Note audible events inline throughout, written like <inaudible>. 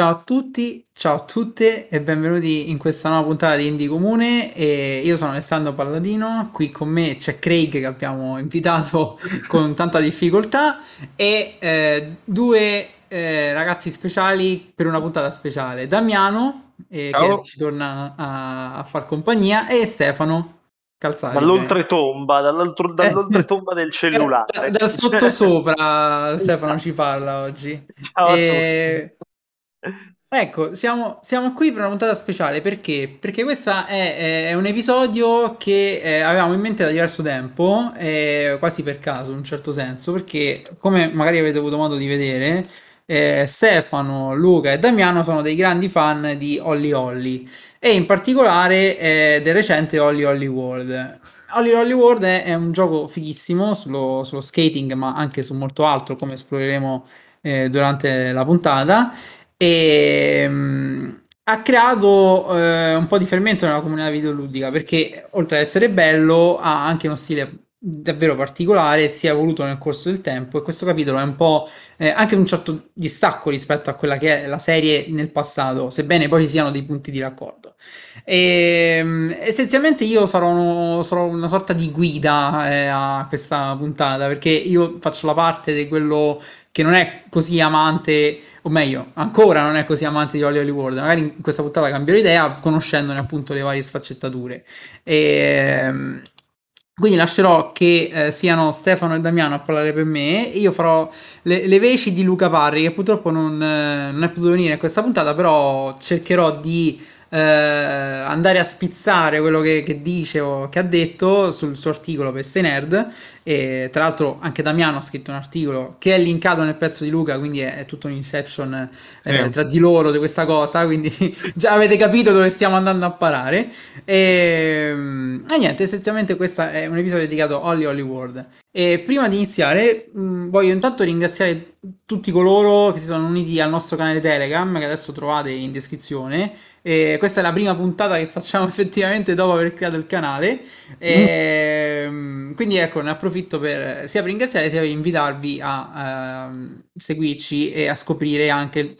Ciao a tutti, ciao a tutte e benvenuti in questa nuova puntata di Indie Comune. E io sono Alessandro Palladino, qui con me c'è Craig che abbiamo invitato <laughs> con tanta difficoltà e eh, due eh, ragazzi speciali per una puntata speciale. Damiano, eh, che ci torna a, a far compagnia, e Stefano. Calzari, dall'oltretomba, dall'oltretomba del <laughs> cellulare. Da, da sottosopra Stefano ci parla oggi. Ciao e... Ecco, siamo, siamo qui per una puntata speciale perché? Perché questo è, è un episodio che eh, avevamo in mente da diverso tempo, eh, quasi per caso in un certo senso, perché come magari avete avuto modo di vedere, eh, Stefano, Luca e Damiano sono dei grandi fan di Holly Holly e in particolare eh, del recente Holly Holly World. Holly Holly World è, è un gioco fighissimo sullo, sullo, skating, ma anche su molto altro, come esploreremo eh, durante la puntata e um, ha creato eh, un po' di fermento nella comunità videoludica perché oltre ad essere bello ha anche uno stile davvero particolare si è evoluto nel corso del tempo e questo capitolo è un po' eh, anche un certo distacco rispetto a quella che è la serie nel passato sebbene poi ci siano dei punti di raccordo e, ehm, essenzialmente io sarò, uno, sarò, una sorta di guida eh, a questa puntata perché io faccio la parte di quello che non è così amante o meglio, ancora non è così amante di Holly World, magari in questa puntata cambio idea conoscendone appunto le varie sfaccettature. E, ehm, quindi lascerò che eh, siano Stefano e Damiano a parlare per me. Io farò le, le veci di Luca Parri, che purtroppo non, eh, non è potuto venire in questa puntata, però cercherò di eh, andare a spizzare quello che, che, dice o che ha detto sul suo articolo per Stay Nerd e tra l'altro anche Damiano ha scritto un articolo che è linkato nel pezzo di Luca quindi è, è tutto un inception eh, sì. tra di loro di questa cosa quindi <laughs> già avete capito dove stiamo andando a parare e, e niente essenzialmente questo è un episodio dedicato a Holly Holly World e prima di iniziare mh, voglio intanto ringraziare tutti coloro che si sono uniti al nostro canale Telegram che adesso trovate in descrizione e questa è la prima puntata che facciamo <laughs> effettivamente dopo aver creato il canale. E, mm. Quindi ecco, ne approfitto per sia per ringraziare sia per invitarvi a uh, seguirci e a scoprire anche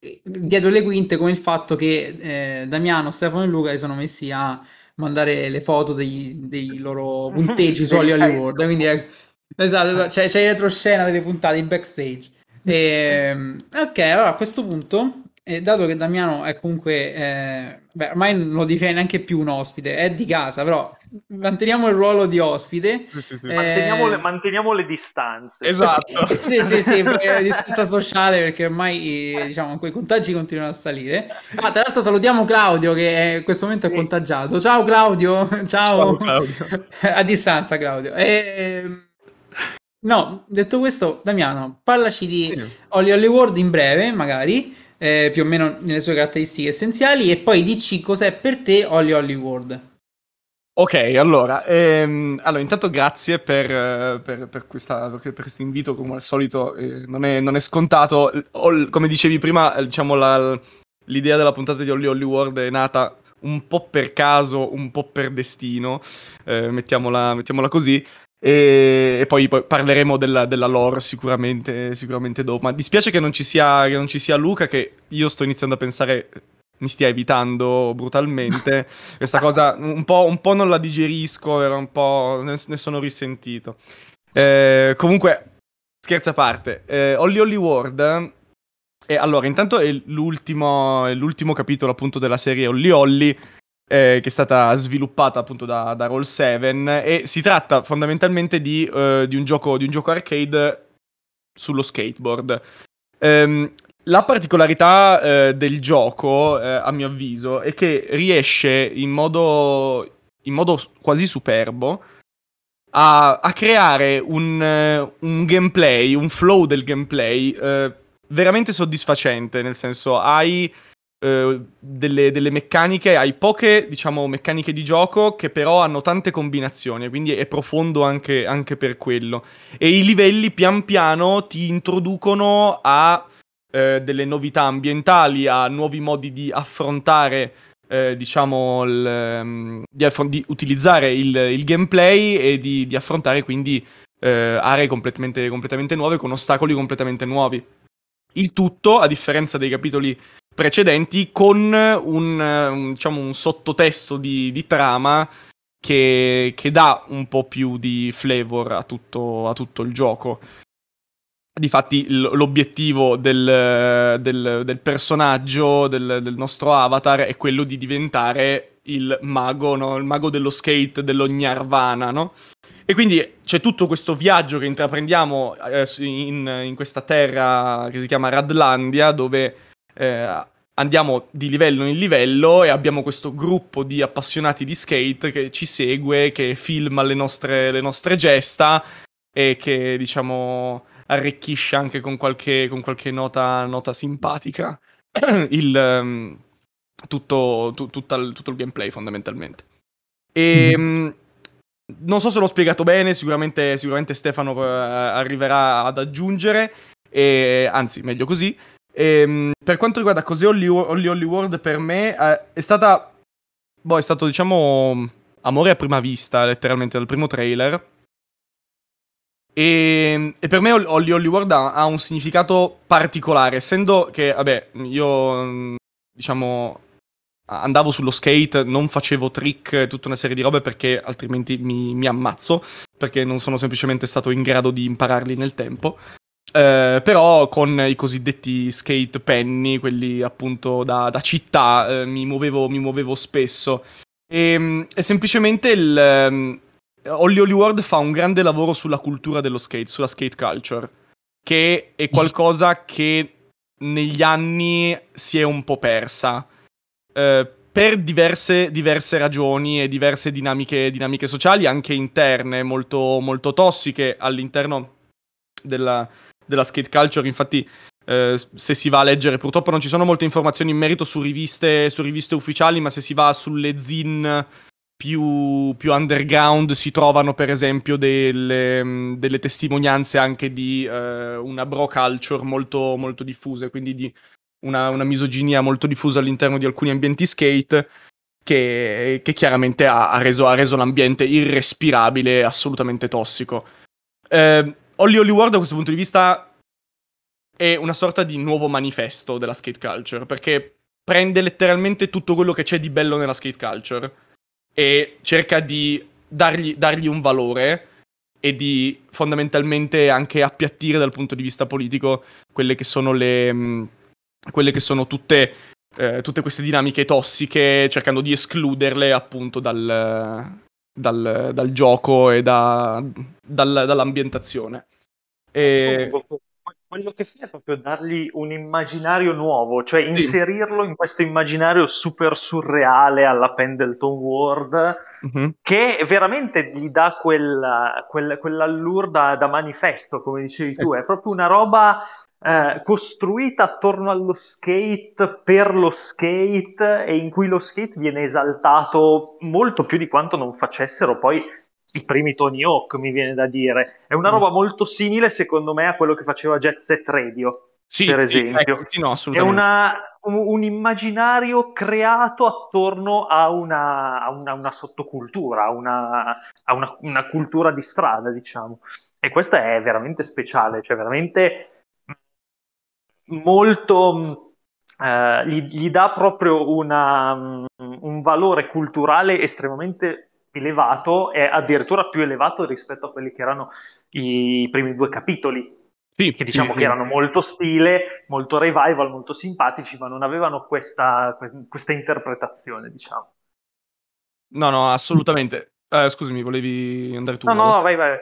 eh, dietro le quinte come il fatto che eh, Damiano, Stefano e Luca si sono messi a mandare le foto dei, dei loro <laughs> punteggi su Holly World. Quindi ecco, esatto, esatto, c'è, c'è retroscena delle puntate in backstage. E, <laughs> ehm, ok, allora a questo punto e dato che Damiano è comunque, eh, beh, ormai non lo definirei neanche più un ospite, è di casa, però manteniamo il ruolo di ospite. Sì, sì, sì. Eh... Manteniamo, le, manteniamo, le, distanze. Esatto. <laughs> Sì, sì, sì, <laughs> la distanza sociale perché ormai diciamo quei contagi continuano a salire. Ah, tra l'altro salutiamo Claudio che in questo momento è contagiato. Ciao Claudio, <laughs> ciao. ciao Claudio. a distanza Claudio. E... No, detto questo, Damiano, parlaci di sì. Holly Holly World in breve, magari eh, più o meno nelle sue caratteristiche essenziali, e poi dici cos'è per te Holly Holly World. Ok, allora, ehm, allora intanto grazie per, eh, per, per, questa, per, questo invito, come al solito eh, non, è, non, è, scontato, come dicevi prima, eh, diciamo la, l'idea della puntata di Holly Holly World è nata un po' per caso, un po' per destino, eh, mettiamola, mettiamola, così, e, e poi, poi, parleremo della, della lore sicuramente, sicuramente, dopo. Ma dispiace che non, sia, che non ci sia Luca, che io sto iniziando a pensare mi stia evitando brutalmente. <laughs> Questa cosa un po', un po', non la digerisco, era un po'. ne, ne sono risentito. Eh, comunque, scherzo a parte, eh, Holly Holly World. E allora, intanto è l'ultimo, è l'ultimo capitolo appunto della serie Holly Holly eh, che è stata sviluppata appunto da, da Roll7 e si tratta fondamentalmente di, uh, di, un, gioco, di un gioco arcade sullo skateboard. Um, la particolarità uh, del gioco, uh, a mio avviso, è che riesce in modo, in modo quasi superbo a, a creare un, un, gameplay, un flow del gameplay veramente soddisfacente, nel senso hai eh, delle, delle, meccaniche, hai poche, diciamo, meccaniche di gioco che però hanno tante combinazioni, quindi è profondo anche, anche per quello. E i livelli pian piano ti introducono a eh, delle novità ambientali, a nuovi modi di affrontare, eh, diciamo, il, um, di, aff- di, utilizzare il, il, gameplay e di, di affrontare quindi eh, aree completamente, completamente nuove con ostacoli completamente nuovi. Il tutto, a differenza dei capitoli precedenti, con un, un, diciamo, un sottotesto di, di trama che, che, dà un po' più di flavor a tutto, a tutto il gioco. Difatti l'obiettivo del, del, del personaggio, del, del, nostro avatar, è quello di diventare il mago, no? il mago dello skate, dell'Ognarvana, no? E quindi c'è tutto questo viaggio che intraprendiamo eh, in, in, questa terra che si chiama Radlandia, dove eh, andiamo di livello in livello e abbiamo questo gruppo di appassionati di skate che ci segue, che filma le nostre, le nostre gesta e che, diciamo arricchisce anche con qualche, con qualche nota, nota, simpatica <clears throat> il, um, tutto, tu, tutto, il, tutto, il, gameplay fondamentalmente. E mm. non so se l'ho spiegato bene, sicuramente, sicuramente Stefano uh, arriverà ad aggiungere, e, anzi meglio così. E, um, per quanto riguarda cos'è Holly, Holly, Holly World per me uh, è stata... Boh, è stato diciamo amore a prima vista, letteralmente dal primo trailer e, ehm, e, per me Holly Hollywood ha, ha, un significato particolare, essendo che, vabbè, io, diciamo, andavo sullo skate, non facevo trick, tutta una serie di robe perché altrimenti mi, mi ammazzo, perché non sono semplicemente stato in grado di impararli nel tempo. Eh, però con i cosiddetti skate penny, quelli appunto da, da città, eh, mi, muovevo, mi, muovevo, spesso. E, ehm, e semplicemente il Holly Hollywood fa un grande lavoro sulla cultura dello skate, sulla skate culture, che è qualcosa che negli anni si è un po' persa. Eh, per diverse, diverse, ragioni e diverse dinamiche, dinamiche sociali, anche interne, molto, molto tossiche all'interno della, della skate culture. Infatti, eh, se si va a leggere, purtroppo non ci sono molte informazioni in merito su riviste, su riviste ufficiali, ma se si va sulle zin più, più, underground si trovano per esempio delle, delle testimonianze anche di eh, una bro culture molto, molto diffuse, quindi di una, una, misoginia molto diffusa all'interno di alcuni ambienti skate che, che chiaramente ha, ha, reso, ha, reso, l'ambiente irrespirabile assolutamente tossico. Eh, Holly Holly World da questo punto di vista è una sorta di nuovo manifesto della skate culture perché prende letteralmente tutto quello che c'è di bello nella skate culture e cerca di dargli, dargli un valore e di fondamentalmente anche appiattire dal punto di vista politico quelle che sono le... Mh, quelle che sono tutte, eh, tutte queste dinamiche tossiche, cercando di escluderle appunto dal, dal, dal gioco e da, dal, dall'ambientazione. E quello che fa è proprio dargli un immaginario nuovo, cioè inserirlo in questo immaginario super surreale alla Pendleton World, mm-hmm. che veramente gli dà quella, quella, quell'allure da, da, manifesto, come dicevi tu, è proprio una roba eh, costruita attorno allo skate, per lo skate, e in cui lo skate viene esaltato molto più di quanto non facessero poi i primi Tony Hawk, mi viene da dire. È una mm. roba molto simile, secondo me, a quello che faceva Jet Set Radio, sì, per esempio. Ecco, sì, no, È una, un, un, immaginario creato attorno a una, a una, una sottocultura, a, una, a una, cultura di strada, diciamo. E questa è veramente speciale, cioè veramente molto... Uh, gli, gli, dà proprio una, un valore culturale estremamente elevato, è addirittura più elevato rispetto a quelli che erano i primi due capitoli. Sì, che diciamo sì, che sì. erano molto stile, molto revival, molto simpatici, ma non avevano questa, questa interpretazione, diciamo. No, no, assolutamente. Eh, scusami, volevi andare tu? No, no, no vai, vai.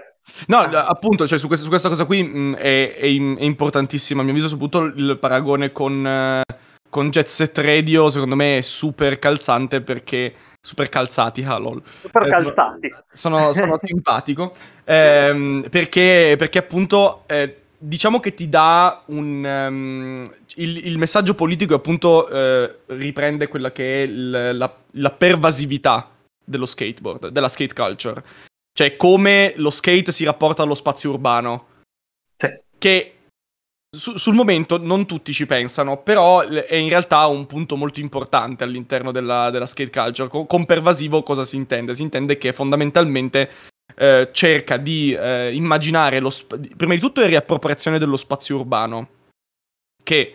No, appunto, cioè, su, questa, su, questa, cosa qui mh, è, è, è, importantissimo. A mio avviso, soprattutto il paragone con, eh, con Jet Set Radio, secondo me è super calzante perché super calzati, ah lol. Super eh, calzati. Sono, sono <laughs> simpatico, ehm, perché, perché, appunto eh, diciamo che ti dà un... Um, il, il, messaggio politico appunto eh, riprende quella che è il, la, la pervasività dello skateboard, della skate culture. Cioè come lo skate si rapporta allo spazio urbano. Sì. Che su, sul momento non tutti ci pensano, però è in realtà un punto molto importante all'interno della, della skate culture. Con, con, pervasivo cosa si intende? Si intende che fondamentalmente eh, cerca di eh, immaginare lo sp- prima di tutto è riappropriazione dello spazio urbano. che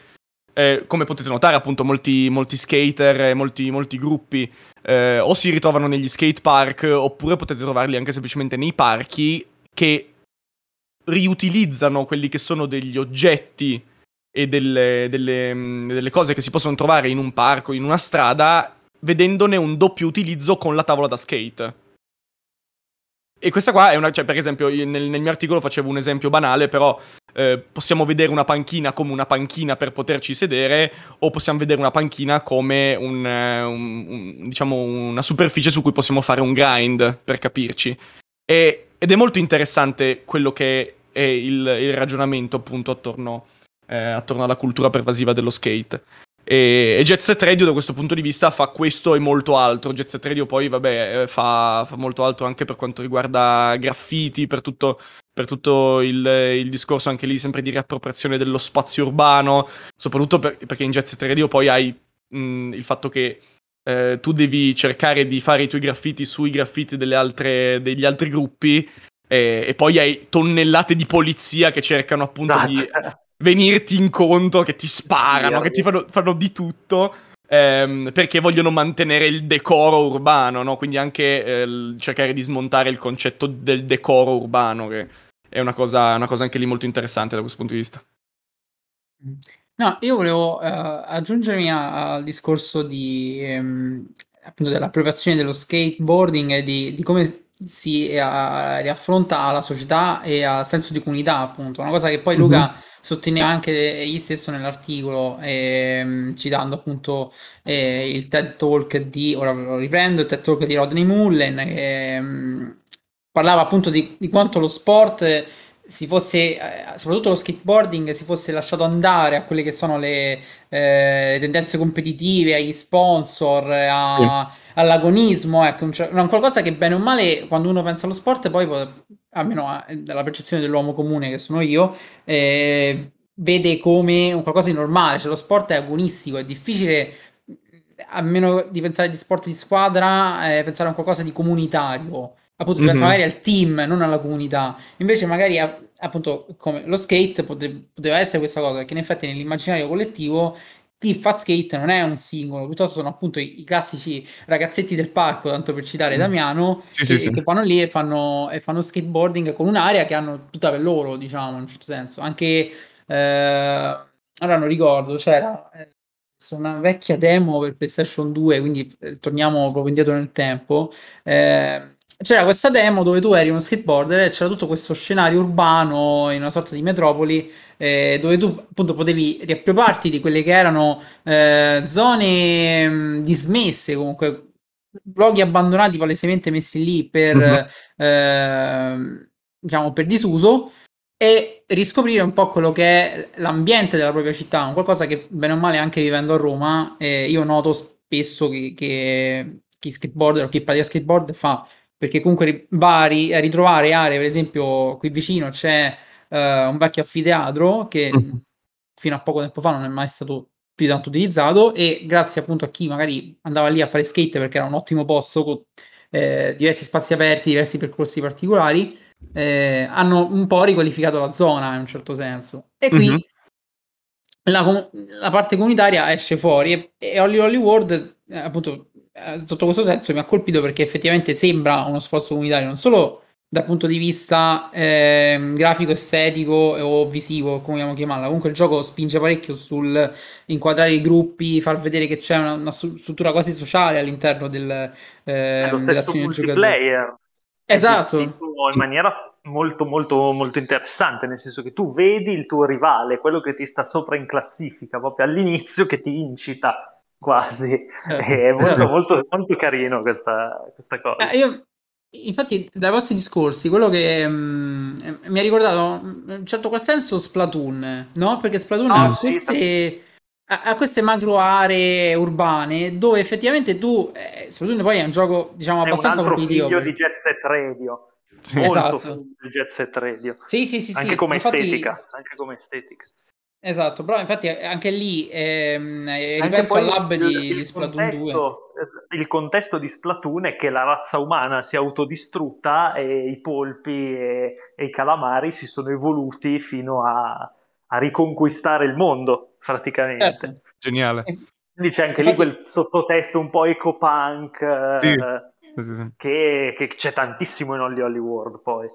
eh, come potete notare appunto molti, molti skater molti, molti gruppi eh, o si ritrovano negli skate park oppure potete trovarli anche semplicemente nei parchi che riutilizzano quelli che sono degli oggetti e delle, delle, delle cose che si possono trovare in un parco, in una strada, vedendone un doppio utilizzo con la tavola da skate. E questa qua è una, cioè per esempio nel, nel mio articolo facevo un esempio banale, però eh, possiamo vedere una panchina come una panchina per poterci sedere o possiamo vedere una panchina come un, eh, un, un, diciamo una superficie su cui possiamo fare un grind, per capirci. E, ed è molto interessante quello che è il, il ragionamento appunto attorno, eh, attorno alla cultura pervasiva dello skate. E, e Jet Set Radio da questo punto di vista fa questo e molto altro. Jet Set Radio poi, vabbè, eh, fa, fa molto altro anche per quanto riguarda graffiti, per tutto, per tutto il, il, discorso anche lì sempre di riappropriazione dello spazio urbano, soprattutto per, perché in Jet Set Radio poi hai mh, il fatto che eh, tu devi cercare di fare i tuoi graffiti sui graffiti altre, degli altri gruppi e, e, poi hai tonnellate di polizia che cercano appunto di <laughs> venirti incontro, che ti sparano, sì, che ti fanno, fanno di tutto. Ehm, perché vogliono mantenere il decoro urbano, no? Quindi anche eh, cercare di smontare il concetto del decoro urbano, che è una cosa, una cosa anche lì molto interessante da questo punto di vista. No, io volevo uh, aggiungermi al discorso di, um, appunto dell'appropriazione dello skateboarding e di, di come si eh, riaffronta la società e al senso di comunità, appunto. Una cosa che poi Luca mm-hmm. Sottolinea anche egli stesso nell'articolo, ehm, citando appunto eh, il TED Talk di, ora lo riprendo, il TED Talk di Rodney Mullen, ehm, parlava appunto di, di quanto lo sport si fosse, eh, soprattutto lo skateboarding, si fosse lasciato andare a quelle che sono le, eh, le tendenze competitive, agli sponsor, a, sì. all'agonismo, ecco, un, un, qualcosa che bene o male, quando uno pensa allo sport, poi, almeno eh, dalla percezione dell'uomo comune che sono io, eh, vede come un qualcosa di normale, cioè lo sport è agonistico, è difficile a meno di pensare agli sport di squadra, eh, pensare a un qualcosa di comunitario appunto si mm-hmm. pensa magari al team, non alla comunità. Invece magari appunto come lo skate potre, poteva essere questa cosa, perché in effetti nell'immaginario collettivo chi fa skate non è un singolo, piuttosto sono appunto i, i classici ragazzetti del parco, tanto per citare mm. Damiano, sì, che, sì, che, vanno lì e fanno, e fanno, skateboarding con un'area che hanno tutta per loro, diciamo, in un certo senso. Anche, eh, allora non ricordo, c'era eh, una vecchia demo per PlayStation 2, quindi eh, torniamo proprio indietro nel tempo. Eh, c'era questa demo dove tu eri uno skateboarder e c'era tutto questo scenario urbano in una sorta di metropoli eh, dove tu appunto potevi riappropriarti di quelle che erano eh, zone mh, mm, dismesse comunque luoghi abbandonati palesemente messi lì per uh-huh. eh, diciamo per disuso e riscoprire un po' quello che è l'ambiente della propria città, un qualcosa che bene o male anche vivendo a Roma eh, io noto spesso che, che chi skateboarder o chi pratica skateboard fa perché comunque va a, ri- a ritrovare aree, per esempio qui vicino c'è uh, un vecchio anfiteatro che mm. fino a poco tempo fa non è mai stato più tanto utilizzato e grazie appunto a chi magari andava lì a fare skate perché era un ottimo posto con eh, diversi spazi aperti, diversi percorsi particolari, eh, hanno un po' riqualificato la zona in un certo senso. E qui mm-hmm. la, la, parte comunitaria esce fuori e, e Holly Holly World eh, appunto eh, sotto questo senso mi ha colpito perché effettivamente sembra uno sforzo comunitario non solo dal punto di vista eh, grafico, estetico o visivo, come vogliamo chiamarla. Comunque il gioco spinge parecchio sul inquadrare i gruppi, far vedere che c'è una, una struttura quasi sociale all'interno del, eh, dell'azione del giocatore. Esatto. In maniera molto molto molto interessante, nel senso che tu vedi il tuo rivale, quello che ti sta sopra in classifica proprio all'inizio, che ti incita quasi. Certo. È molto, certo. molto, molto carino questa, questa cosa. Eh, io, infatti, dai vostri discorsi, quello che mh, mm, mi ha ricordato in un certo qual senso Splatoon, no? Perché Splatoon oh, ha queste... A, queste macro aree urbane dove effettivamente tu, eh, Splatoon poi è un gioco diciamo abbastanza competitivo. È un di Jet Set Radio. Sì. Molto esatto. di Jet Set Radio. Sì, sì, sì. Anche, sì. Come, Infatti... estetica, anche come estetica. Esatto, però infatti anche lì ehm, ripenso al lab il, di, il di Splatoon contesto, 2. Il contesto di Splatoon è che la razza umana si è autodistrutta e i polpi e, e i calamari si sono evoluti fino a, a riconquistare il mondo. praticamente. Certo. Geniale. Quindi c'è anche Infatti... lì quel sottotesto un po' eco-punk sì. eh, sì, sì, che, che, c'è tantissimo in Holly Holly World poi.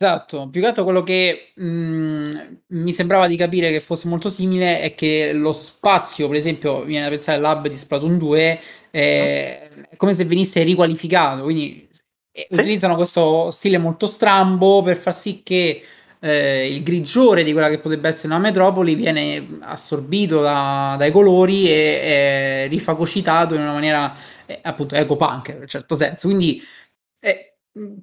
Esatto, più che altro quello che mh, mm, mi sembrava di capire che fosse molto simile è che lo spazio, per esempio, viene da pensare all'hub di Splatoon 2, è, è come se venisse riqualificato, quindi sì. utilizzano questo stile molto strambo per far sì che eh, il grigiore di quella che potrebbe essere una metropoli viene assorbito da, dai colori e è rifagocitato in una maniera eh, appunto eco-punk in un certo senso. Quindi eh,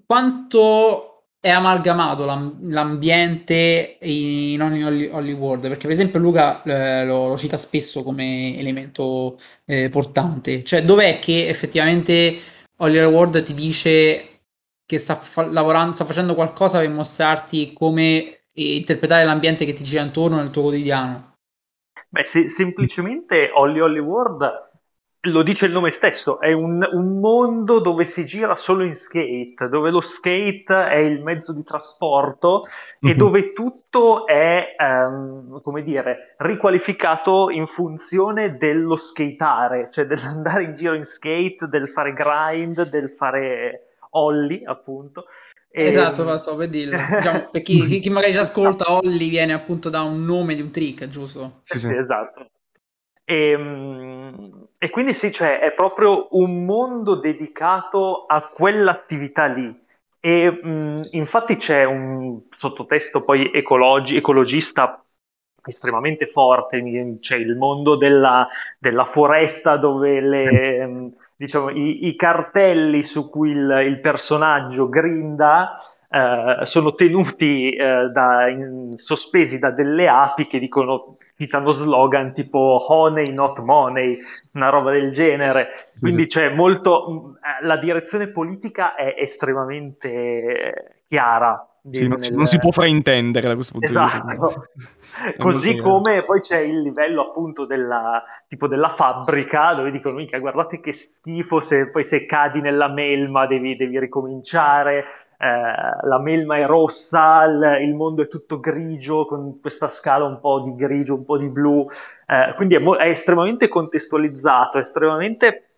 quanto è amalgamato l'ambiente in ogni Hollywood perché per esempio Luca eh, lo, lo, cita spesso come elemento eh, portante. Cioè dov'è che effettivamente Hollywood ti dice che sta fa- lavorando sta facendo qualcosa per mostrarti come interpretare l'ambiente che ti gira intorno nel tuo quotidiano? Beh, se, semplicemente Holly Hollywood lo dice il nome stesso, è un, un, mondo dove si gira solo in skate, dove lo skate è il mezzo di trasporto mm-hmm. e mhm. dove tutto è, um, come dire, riqualificato in funzione dello skateare, cioè dell'andare in giro in skate, del fare grind, del fare ollie, appunto. E... Esatto, stavo per dirlo. <laughs> Diciamo, per chi, chi, chi, magari ci ascolta, Olli viene appunto da un nome di un trick, giusto? Sì, sì. sì esatto. E, ehm, e quindi sì, cioè è proprio un mondo dedicato a quell'attività lì. E mh, infatti c'è un sottotesto poi ecologi- ecologista estremamente forte, c'è il mondo della, della foresta dove le, diciamo, i, i, cartelli su cui il, il personaggio grinda eh, sono tenuti eh, da, in, sospesi da delle api che dicono citano slogan tipo honey not money, una roba del genere. Quindi c'è molto eh, la direzione politica è estremamente chiara. Sì, non, nel... non, si può fraintendere da questo punto esatto. di vista. <laughs> <laughs> Così come poi c'è il livello appunto della, tipo della fabbrica dove dicono mica guardate che schifo se poi se cadi nella melma devi, devi ricominciare eh, la melma è rossa, il, il, mondo è tutto grigio, con questa scala un po' di grigio, un po' di blu, eh, quindi è, mo- è, estremamente contestualizzato, è estremamente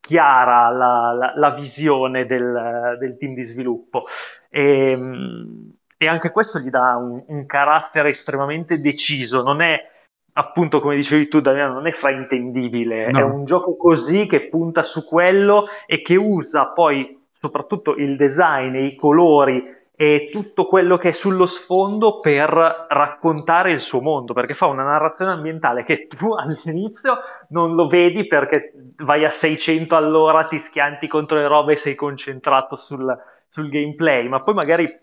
chiara la, la, la visione del, del, team di sviluppo. E, ehm, e, anche questo gli dà un, un carattere estremamente deciso, non è appunto come dicevi tu Damiano, non è fraintendibile, no. è un gioco così che punta su quello e che usa poi soprattutto il design i colori e tutto quello che è sullo sfondo per raccontare il suo mondo, perché fa una narrazione ambientale che tu <laughs> all'inizio non lo vedi perché vai a 600 all'ora, ti schianti contro le robe e sei concentrato sul, sul gameplay, ma poi magari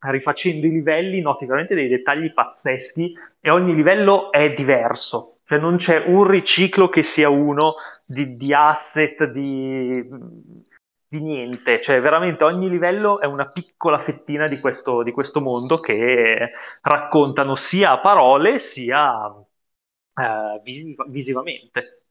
rifacendo i livelli noti veramente dei dettagli pazzeschi e ogni livello è diverso, cioè non c'è un riciclo che sia uno di, di asset, di di niente, cioè veramente ogni livello è una piccola fettina di questo, di questo mondo che raccontano sia a parole sia eh, visiv- visivamente.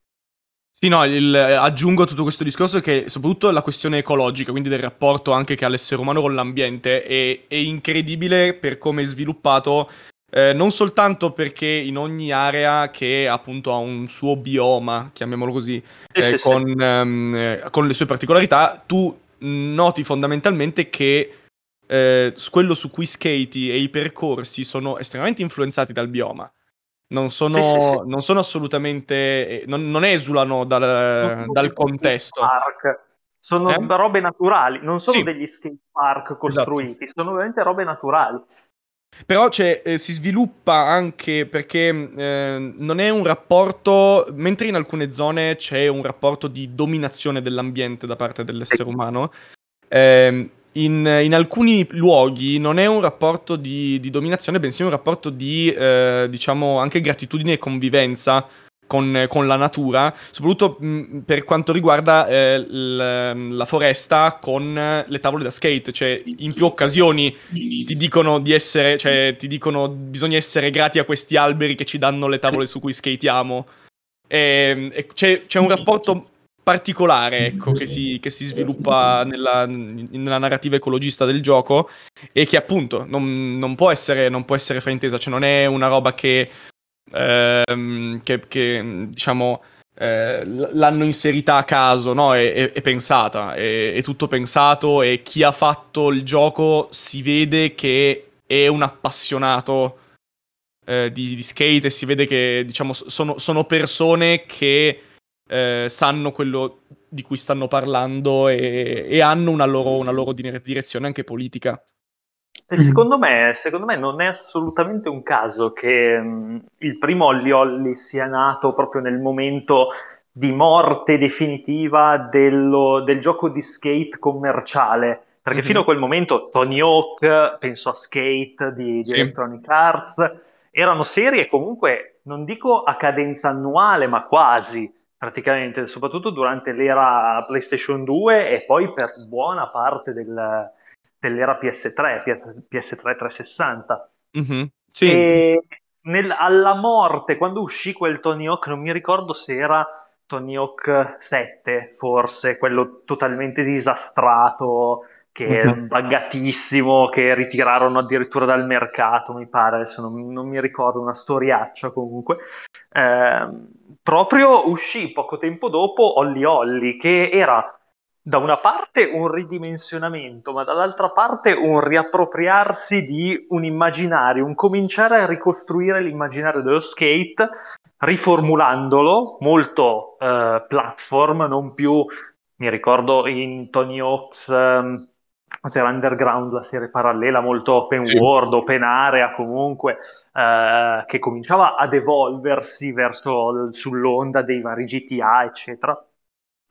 Sì, no, il, aggiungo a tutto questo discorso che soprattutto la questione ecologica, quindi del rapporto anche che ha l'essere umano con l'ambiente, è, è incredibile per come è sviluppato eh, non soltanto perché in ogni area che appunto ha un suo bioma, chiamiamolo così, eh, con, um, con, le sue particolarità, tu noti fondamentalmente che eh, quello su cui skati e i percorsi sono estremamente influenzati dal bioma. Non sono, non sono assolutamente. Non, non esulano dal, dal contesto. Park. Sono eh? robe naturali, non sono sì. degli skate park esatto. costruiti, esatto. sono veramente robe naturali. Però eh, si sviluppa anche perché eh, non è un rapporto, mentre in alcune zone c'è un rapporto di dominazione dell'ambiente da parte dell'essere umano, eh, in, in, alcuni luoghi non è un rapporto di, di dominazione, bensì un rapporto di, eh, diciamo, anche gratitudine e convivenza con, con, la natura, soprattutto mh, per quanto riguarda eh, l, la foresta con le tavole da skate, cioè in più occasioni ti dicono di essere, cioè ti dicono bisogna essere grati a questi alberi che ci danno le tavole su cui skatiamo. E, e c'è, c'è, un rapporto particolare, ecco, che si, che si sviluppa nella, nella, narrativa ecologista del gioco e che appunto non, non, può essere, non può essere fraintesa, cioè non è una roba che ehm, che, che, diciamo eh, l'hanno inserita a caso, no? È, è, è pensata, è, è, tutto pensato e chi ha fatto il gioco si vede che è un appassionato eh, di, di, skate e si vede che, diciamo, sono, sono persone che eh, sanno quello di cui stanno parlando e, e hanno una loro, una loro direzione anche politica. E secondo me, secondo me, non è assolutamente un caso che mh, il primo Olli Olli sia nato proprio nel momento di morte definitiva dello, del gioco di skate commerciale. Perché mm-hmm. fino a quel momento Tony Hawk, penso a Skate di, di sì. Electronic Arts, erano serie comunque, non dico a cadenza annuale, ma quasi praticamente, soprattutto durante l'era PlayStation 2 e poi per buona parte del, dell'era PS3, PS3 360. Mm-hmm, sì. E nel, alla morte, quando uscì quel Tony Hawk, non mi ricordo se era Tony Hawk 7, forse, quello totalmente disastrato, che è mm-hmm. buggatissimo, che ritirarono addirittura dal mercato, mi pare, adesso non, non mi ricordo, una storiaccia comunque. Eh, proprio uscì poco tempo dopo Olli Olli, che era da una parte un ridimensionamento, ma dall'altra parte un riappropriarsi di un immaginario, un cominciare a ricostruire l'immaginario dello skate, riformulandolo molto eh, platform, non più, mi ricordo in Tony Hawk's, um, c'era Underground, la serie parallela, molto open sì. world, open area comunque, eh, che cominciava ad evolversi verso, sull'onda dei vari GTA, eccetera.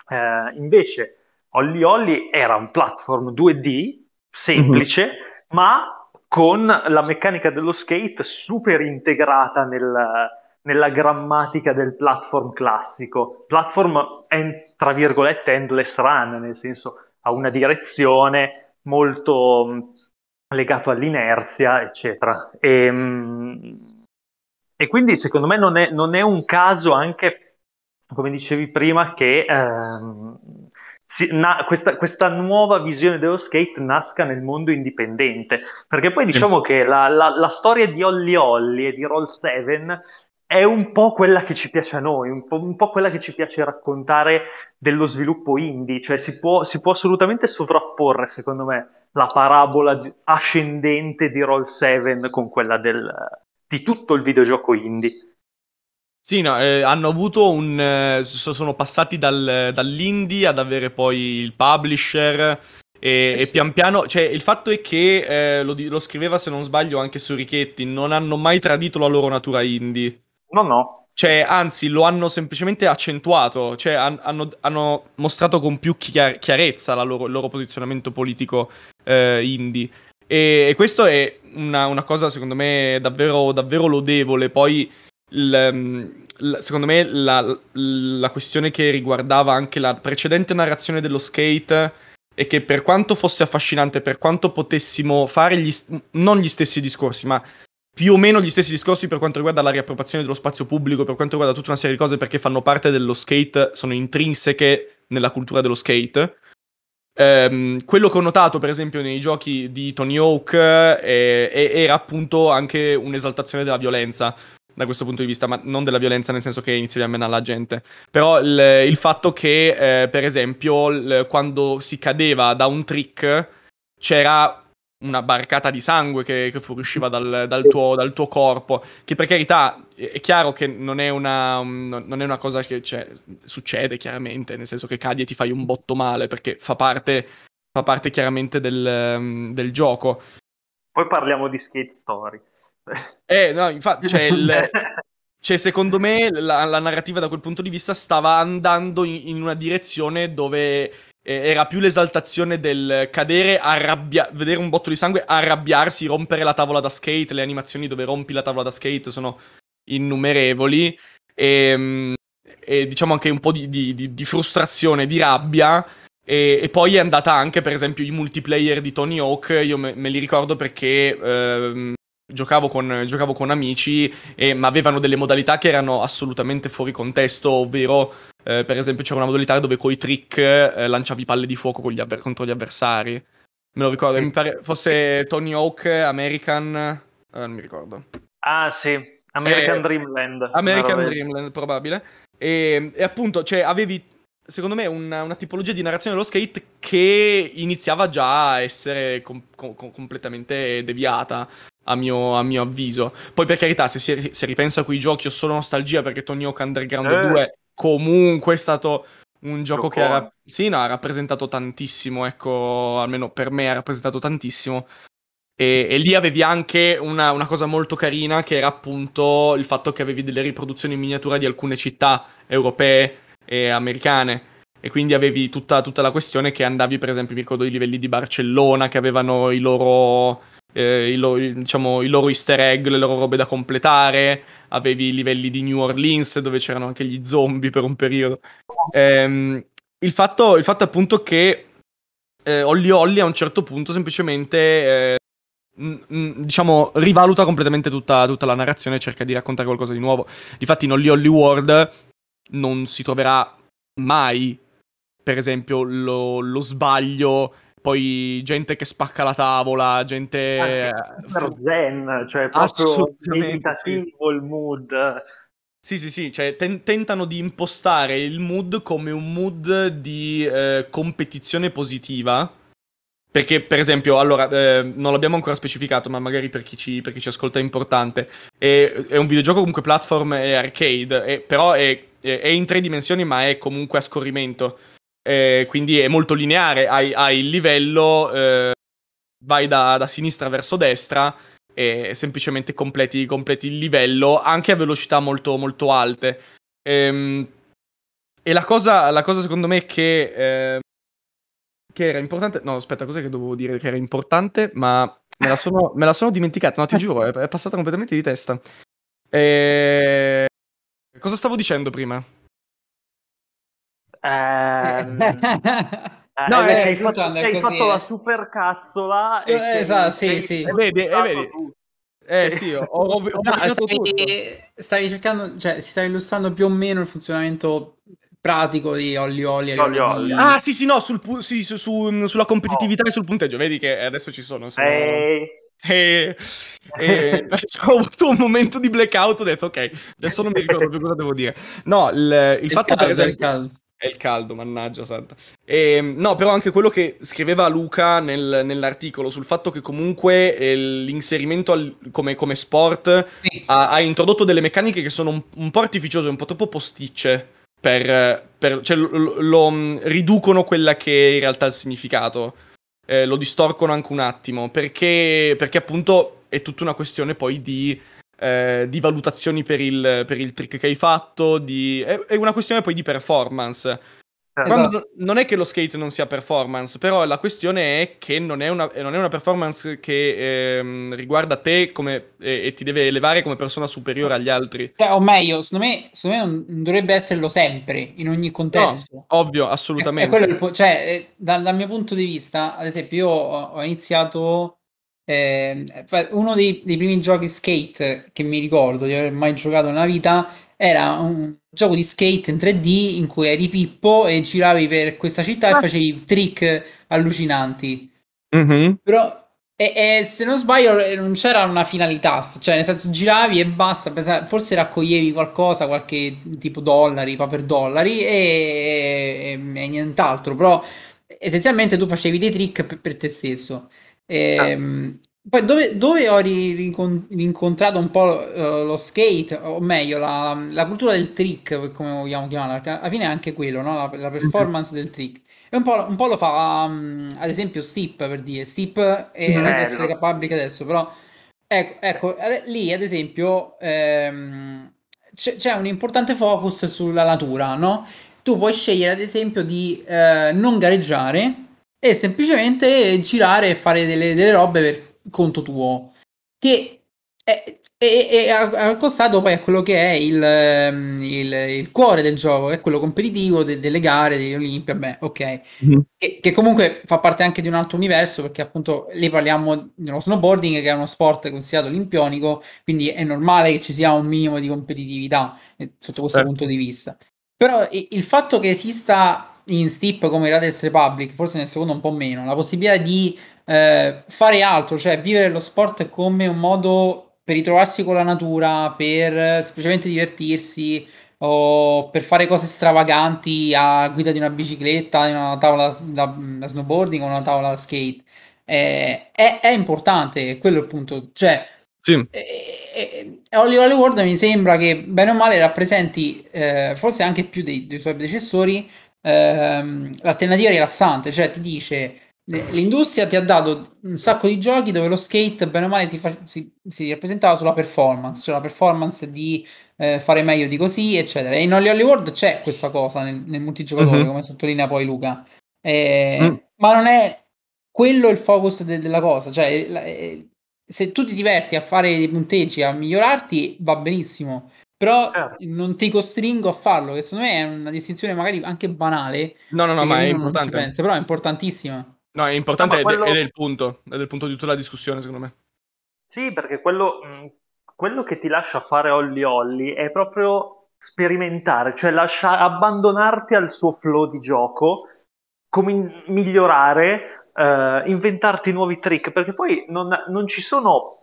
Eh, invece Olli Olli era un platform 2D semplice, mm-hmm. ma con la meccanica dello skate super integrata nel, nella grammatica del platform classico. Platform è, tra virgolette, endless run, nel senso ha una direzione molto mm, legato all'inerzia, eccetera. E, mm, e quindi secondo me non è, non è, un caso anche, come dicevi prima, che ehm, si, na, questa, questa, nuova visione dello skate nasca nel mondo indipendente. Perché poi diciamo che la, la, la storia di Olli Olli e di Roll 7 è un po' quella che ci piace a noi, un po', un po', quella che ci piace raccontare dello sviluppo indie, cioè si può, si può assolutamente sovrapporre, secondo me, la parabola ascendente di Roll 7 con quella del, di tutto il videogioco indie. Sì, no, eh, hanno avuto un... Eh, sono passati dal, dall'indie ad avere poi il publisher e, e pian piano... Cioè, il fatto è che, eh, lo, lo, scriveva se non sbaglio anche su Richetti, non hanno mai tradito la loro natura indie. No, no. Cioè, anzi, lo hanno semplicemente accentuato, cioè han, hanno, hanno, mostrato con più chiar- chiarezza loro, il loro posizionamento politico eh, indie. E, e questo è una, una, cosa, secondo me, davvero, davvero lodevole. Poi il, mm, secondo me la, la, questione che riguardava anche la precedente narrazione dello skate è che per quanto fosse affascinante, per quanto potessimo fare gli, non gli stessi discorsi, ma più o meno gli stessi discorsi per quanto riguarda la riappropriazione dello spazio pubblico, per quanto riguarda tutta una serie di cose perché fanno parte dello skate, sono intrinseche nella cultura dello skate. Um, quello che ho notato, per esempio, nei giochi di Tony Hawk eh, era appunto anche un'esaltazione della violenza da questo punto di vista, ma non della violenza nel senso che iniziavi a menare la gente. Però il, il fatto che, eh, per esempio, l- quando si cadeva da un trick c'era una barcata di sangue che, che fuoriusciva dal, dal, tuo, dal, tuo, corpo. Che per carità è chiaro che non è una, non è una cosa che cioè, succede chiaramente, nel senso che cadi e ti fai un botto male, perché fa parte, fa parte chiaramente del, del gioco. Poi parliamo di skate story. Eh, no, infatti, cioè, il, <laughs> cioè secondo me la, la, narrativa da quel punto di vista stava andando in, in una direzione dove eh, era più l'esaltazione del cadere, arrabbia- vedere un botto di sangue, arrabbiarsi, rompere la tavola da skate. Le animazioni dove rompi la tavola da skate sono innumerevoli. E, ehm, e diciamo anche un po' di, di, di, di frustrazione, di rabbia. E, e, poi è andata anche, per esempio, i multiplayer di Tony Hawk. Io me, me li ricordo perché ehm, giocavo con, giocavo con amici, e, ma avevano delle modalità che erano assolutamente fuori contesto, ovvero eh, per esempio c'era una modalità dove coi trick eh, lanciavi palle di fuoco avver- contro gli avversari. Me lo ricordo, mi pare fosse Tony Hawk American, eh, non mi ricordo. Ah sì, American eh, Dreamland. American Dreamland, probabile. E, e, appunto, cioè, avevi, secondo me, una, una, tipologia di narrazione dello skate che iniziava già a essere com- com- completamente deviata. A mio, a mio, avviso. Poi, per carità, se si, se ripensa a quei giochi ho solo nostalgia perché Tony Hawk Underground eh. 2 comunque è stato un gioco Giocone. che ha, sì, no, ha rappresentato tantissimo, ecco, almeno per me ha rappresentato tantissimo. E, e lì avevi anche una, una, cosa molto carina che era appunto il fatto che avevi delle riproduzioni in miniatura di alcune città europee e americane. E quindi avevi tutta, tutta la questione che andavi, per esempio, mi ricordo i livelli di Barcellona che avevano i loro, eh, i, loro, diciamo, i loro easter egg, le loro robe da completare. Avevi i livelli di New Orleans dove c'erano anche gli zombie per un periodo. Ehm, il, fatto, il fatto appunto che eh, Olli Olli a un certo punto semplicemente eh, diciamo, rivaluta completamente tutta, tutta, la narrazione e cerca di raccontare qualcosa di nuovo. Difatti, in Holly Holly World non si troverà mai, per esempio, lo, lo sbaglio. Poi gente che spacca la tavola, gente. Per zen, cioè proprio meditativo mood. Sì, sì, sì, cioè ten- tentano di impostare il mood come un mood di eh, competizione positiva perché, per esempio, allora, eh, non l'abbiamo ancora specificato, ma magari per chi ci, per chi ci ascolta è importante. È, è, un videogioco comunque platform e arcade, è, però è, è, in tre dimensioni, ma è comunque a scorrimento. Eh, quindi è molto lineare, hai, hai il livello, eh, vai da, da, sinistra verso destra e semplicemente completi, completi, il livello, anche a velocità molto, molto alte. Ehm, e la cosa, la cosa, secondo me che eh, che era importante. No, aspetta, cos'è che dovevo dire che era importante? Ma me la sono, me la sono dimenticata. No, ti giuro, è, è passata completamente di testa. E... Cosa stavo dicendo prima? Ehm... no, eh, hai, fatto, hai fatto la super cazzola. Sì, esatto, sì, sì. E vedi, e vedi. Eh sì, ho, ho, ho no, stavi, stavi, cercando, cioè si sta illustrando più o meno il funzionamento pratico di Olli Olli. Olli, Olli. Ah, sì, sì, no, sul, sì, su, su, sulla competitività oh. e sul punteggio. Vedi che adesso ci sono. sono... Hey. E, e ho avuto un momento di blackout. Ho detto, ok, adesso non mi ricordo più <laughs> cosa devo dire. No, il, il, il fatto caldo, per esempio. È il caldo. Mannaggia santa. E, ehm, no, però anche quello che scriveva Luca nel, nell'articolo sul fatto che comunque eh, l'inserimento al, come, come, sport sì. ha, ha, introdotto delle meccaniche che sono un, un po' artificiose, un po' troppo posticce per, per cioè, lo, lo, mm, riducono quella che è in realtà il significato. Eh, lo distorcono anche un attimo. Perché, perché appunto è tutta una questione poi di, eh, di valutazioni per il, per il, trick che hai fatto. Di, è, è una questione poi di performance. Esatto. non è che lo skate non sia performance, però la questione è che non è una, non è una performance che ehm, riguarda te come, e, e, ti deve elevare come persona superiore agli altri. Cioè, o meglio, secondo me, secondo me non dovrebbe esserlo sempre, in ogni contesto. No, ovvio, assolutamente. È, è il, cioè, è, dal, dal, mio punto di vista, ad esempio, io ho, ho iniziato... Eh, uno dei, dei primi giochi skate che mi ricordo di aver mai giocato nella vita era un gioco di skate in 3D in cui eri Pippo e giravi per questa città ah. e facevi trick allucinanti. Mm-hmm. Però, e, e, se non sbaglio, eh, non c'era una finalità, cioè nel senso giravi e basta, forse raccoglievi qualcosa, qualche tipo dollari, paper dollari e, e, e nient'altro, però essenzialmente tu facevi dei trick per, per te stesso. E, ah. Poi dove, dove ho rincontrato un po' uh, lo skate, o meglio, la, la, cultura del trick, come vogliamo chiamarla, perché alla fine è anche quello, no? la, la, performance del trick. E un po', un po lo fa, um, ad esempio, Steep, per dire. Steep è Red essere Public adesso, però... Ecco, ecco ad, lì, ad esempio, ehm, c'è, c'è un importante focus sulla natura, no? Tu puoi scegliere, ad esempio, di eh, non gareggiare e semplicemente girare e fare delle, delle robe per conto tuo, che è, è, è accostato poi a quello che è il, ehm, il, il cuore del gioco, è quello competitivo de, delle gare, degli Olimpia, beh, ok, mm-hmm. che, che, comunque fa parte anche di un altro universo, perché appunto lì parliamo dello snowboarding, che è uno sport considerato olimpionico, quindi è normale che ci sia un minimo di competitività eh, sotto questo eh. punto di vista. Però il fatto che esista in Steep come Raiders Republic, forse nel secondo un po' meno, la possibilità di eh, fare altro, cioè vivere lo sport come un modo per ritrovarsi con la natura, per semplicemente divertirsi o per fare cose stravaganti a guida di una bicicletta, di una tavola da, da snowboarding o una tavola da skate. Eh, è, è, importante, quello è il punto. Cioè, sì. eh, eh, Holly World mi sembra che bene o male rappresenti, eh, forse anche più dei, dei suoi predecessori, ehm, l'alternativa rilassante, cioè ti dice l'industria ti ha dato un sacco di giochi dove lo skate bene o male si, fa, si, si rappresentava sulla performance, cioè la performance di eh, fare meglio di così, eccetera. E in Holly Holly World c'è questa cosa nel, nel multigiocatore, mm-hmm. come sottolinea poi Luca. Eh, mm. Ma non è quello il focus de- della cosa, cioè eh, se tu ti diverti a fare dei punteggi, a migliorarti, va benissimo. Però certo. non ti costringo a farlo, che secondo me è una distinzione magari anche banale. No, no, no, ma è importante. Pensa, però è importantissima. No, è importante no, quello... ed, è il punto, ed è il punto di tutta la discussione, secondo me. Sì, perché quello, quello che ti lascia fare Olli Olli è proprio sperimentare, cioè lascia abbandonarti al suo flow di gioco, come migliorare, uh, inventarti nuovi trick, perché poi non, non ci sono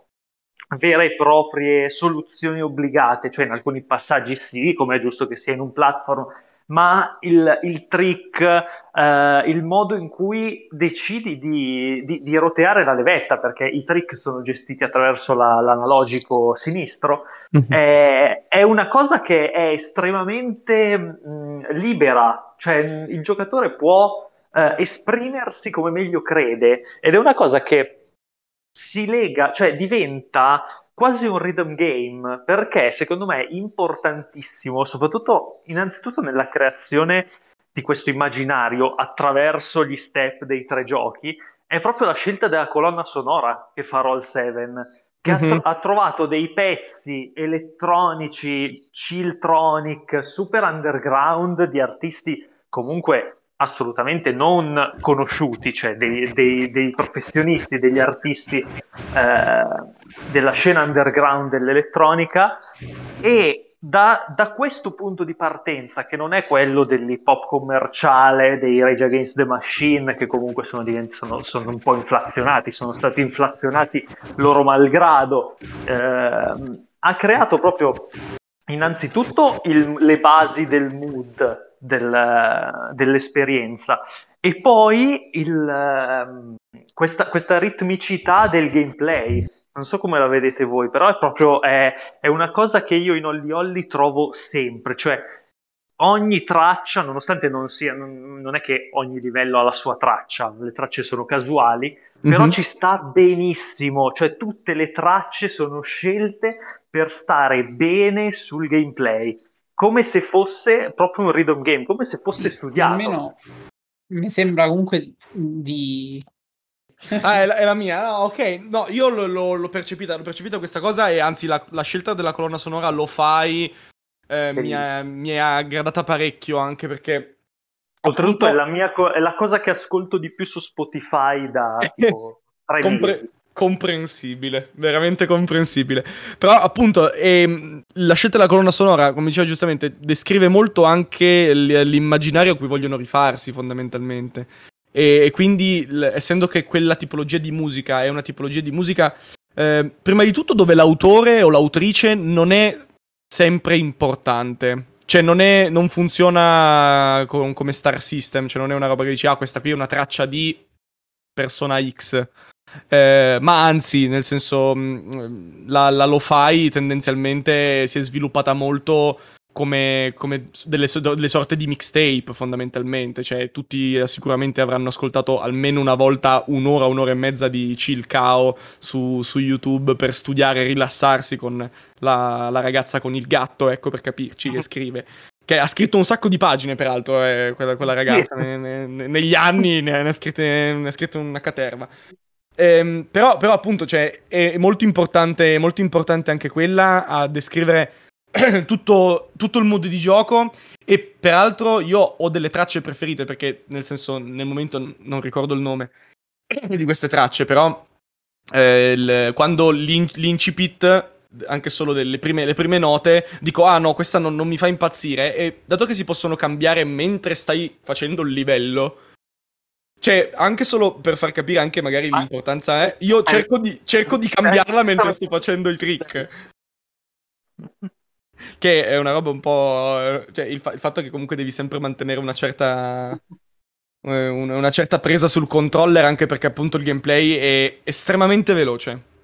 vere e proprie soluzioni obbligate, cioè in alcuni passaggi sì, come è giusto che sia in un platform, ma il, il trick, eh, il modo in cui decidi di, di, di, roteare la levetta, perché i trick sono gestiti attraverso la, l'analogico sinistro, mm-hmm. è, è, una cosa che è estremamente mh, libera, cioè il giocatore può eh, esprimersi come meglio crede ed è una cosa che si lega, cioè diventa quasi un rhythm game, perché secondo me è importantissimo, soprattutto innanzitutto nella creazione di questo immaginario attraverso gli step dei tre giochi, è proprio la scelta della colonna sonora che fa Roll 7, che mm-hmm. ha, mhm. ha, trovato dei pezzi elettronici, chilltronic, super underground di artisti comunque assolutamente non conosciuti, cioè dei, dei, dei professionisti, degli artisti eh, della scena underground dell'elettronica. E da, da, questo punto di partenza, che non è quello dell'hip hop commerciale, dei Rage Against the Machine, che comunque sono, sono, sono un po' inflazionati, sono stati inflazionati loro malgrado, eh, ha creato proprio innanzitutto il, le basi del mood del, dell'esperienza e poi il, ehm, questa, questa, ritmicità del gameplay. Non so come la vedete voi, però è proprio è, è una cosa che io in Olli Olli trovo sempre, cioè ogni traccia, nonostante non sia, non, non, è che ogni livello ha la sua traccia, le tracce sono casuali, mm-hmm. però mhm. ci sta benissimo, cioè tutte le tracce sono scelte per stare bene sul gameplay come se fosse proprio un rhythm game, come se fosse studiato. Almeno mi sembra comunque di... ah, è la, è la mia? Ah, ok, no, io l- l- l'ho, percepita, l'ho percepita questa cosa e anzi la, la scelta della colonna sonora lo fai, eh, mi, è, mi, è, aggradata parecchio anche perché... Oltretutto appunto... è, la mia co- è la cosa che ascolto di più su Spotify da tipo, <laughs> tre Compre- mesi comprensibile, veramente comprensibile. Però appunto ehm, la scelta della colonna sonora, come diceva giustamente, descrive molto anche l'immaginario a cui vogliono rifarsi fondamentalmente. E, e quindi, l- essendo che quella tipologia di musica è una tipologia di musica, eh, prima di tutto dove l'autore o l'autrice non è sempre importante. Cioè, non, è, non funziona con, come Star System, cioè non è una roba che dici, ah, questa qui è una traccia di persona X. Eh, ma anzi, nel senso, mm, la, la lo-fi tendenzialmente si è sviluppata molto come, come delle, delle, sorte di mixtape fondamentalmente, cioè tutti sicuramente avranno ascoltato almeno una volta un'ora, un'ora e mezza di chill cao su, su YouTube per studiare e rilassarsi con la, la, ragazza con il gatto, ecco per capirci, che scrive. Che ha scritto un sacco di pagine, peraltro, eh, quella, quella, ragazza. Ne, ne, negli anni ne, ne, ha scritte, ne ha scritte una caterva. Ehm, però, però, appunto, cioè, è molto importante, molto importante anche quella a descrivere <clears throat> tutto, tutto, il mood di gioco. E peraltro io ho delle tracce preferite, perché nel senso, nel momento non ricordo il nome <clears throat> di queste tracce, però eh, il, quando l'in- l'incipit anche solo delle prime, prime, note, dico, ah no, questa non, non, mi fa impazzire. E dato che si possono cambiare mentre stai facendo il livello, Cioè, anche solo per far capire anche magari l'importanza è, io cerco di, cerco di cambiarla mentre sto facendo il trick. Che è una roba un po'... Cioè, il, fa- il fatto che comunque devi sempre mantenere una certa... Eh, una certa presa sul controller anche perché appunto il gameplay è estremamente veloce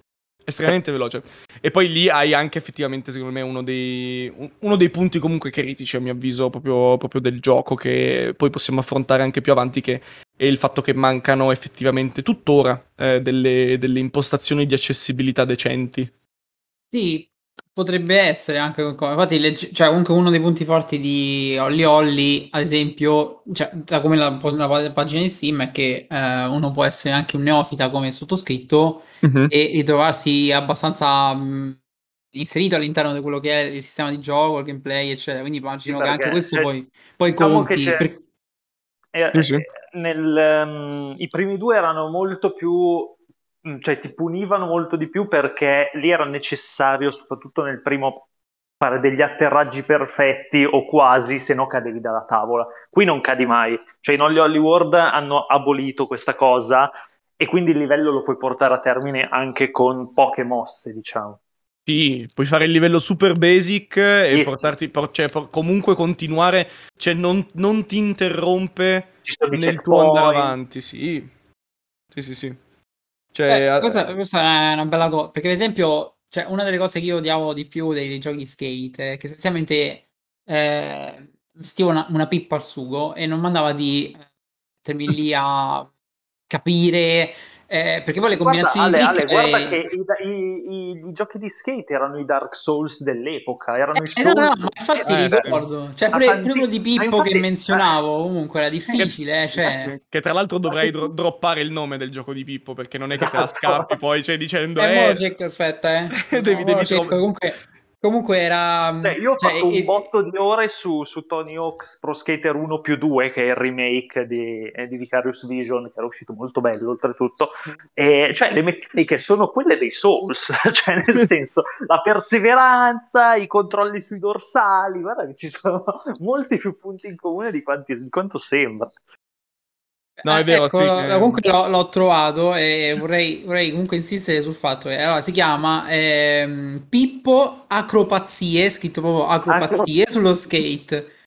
estremamente veloce. E poi lì hai anche effettivamente, secondo me, uno dei, uno dei punti comunque critici, a mio avviso, proprio, proprio, del gioco, che poi possiamo affrontare anche più avanti, che è il fatto che mancano effettivamente tuttora eh, delle, delle impostazioni di accessibilità decenti. Sì, Potrebbe essere anche infatti, legge, cioè, comunque uno dei punti forti di Holly Holly, ad esempio, cioè, da come la, la, pagina di Steam, è che eh, uno può essere anche un neofita come sottoscritto uh-huh. e ritrovarsi abbastanza mh, inserito all'interno di quello che è il sistema di gioco, il gameplay, eccetera. Quindi immagino sì, che anche questo poi, poi diciamo conti. Per... Eh, sì, sì. Nel, um, I primi due erano molto più Mm, cioè ti punivano molto di più perché lì era necessario, soprattutto nel primo, fare degli atterraggi perfetti o quasi, se no cadevi dalla tavola. Qui non cadi mai. Cioè in Holly Hollywood hanno abolito questa cosa e quindi il livello lo puoi portare a termine anche con poche mosse, diciamo. Sì, puoi fare il livello super basic e sì. portarti, cioè, comunque continuare, cioè non, non ti interrompe nel tuo andare avanti, sì. Sì, sì, sì. Cioè, Beh, questa, questa, è una bella cosa, perché per esempio, cioè, una delle cose che io odiavo di più dei, dei giochi di skate è che essenzialmente eh, stivo una, una, pippa al sugo e non mandava di mettermi lì a capire eh, perché poi le combinazioni guarda, di trick... Ale, guarda che i, i, i, giochi di skate erano i Dark Souls dell'epoca, erano eh, i Souls... No, no, ma infatti eh, ricordo, cioè pure, pure, quello di Pippo infatti, che menzionavo comunque era difficile, eh, cioè... Che tra l'altro dovrei dro- droppare il nome del gioco di Pippo, perché non è che te la esatto. scappi poi, cioè dicendo... Eh, eh... aspetta, eh. <laughs> devi, no, devi tro- comunque Comunque era... Cioè, io ho cioè, fatto un botto di ore su, su, Tony Hawk's Pro Skater 1 più 2, che è il remake di, eh, di Vicarious Vision, che era uscito molto bello oltretutto. E, cioè, le meccaniche sono quelle dei Souls, <laughs> cioè nel senso, la perseveranza, i controlli sui dorsali, guarda che ci sono molti più punti in comune di, quanti, di quanto sembra. No, è eh, vero. Ecco, sì, eh. comunque l'ho, l'ho, trovato e vorrei, vorrei, comunque insistere sul fatto che allora, si chiama ehm, Pippo Acropazie, scritto proprio Acropazie Acro... sullo skate.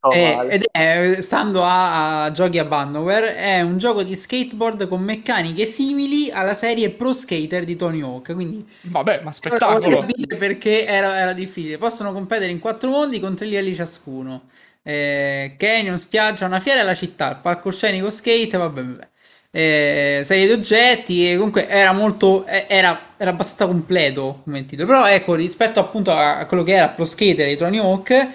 Oh, eh, vale. Ed è, stando a, a, giochi a Bandware, è un gioco di skateboard con meccaniche simili alla serie Pro Skater di Tony Hawk. Quindi, vabbè, ma spettacolo! Capite perché era, era difficile. Possono competere in quattro mondi con tre livelli ciascuno eh, canyon, spiaggia, una fiera e la città, palcoscenico, skate, vabbè, vabbè. Eh, serie di oggetti e comunque era molto eh, era, era abbastanza completo come titolo però ecco rispetto appunto a, quello che era Pro Skater di Tony Hawk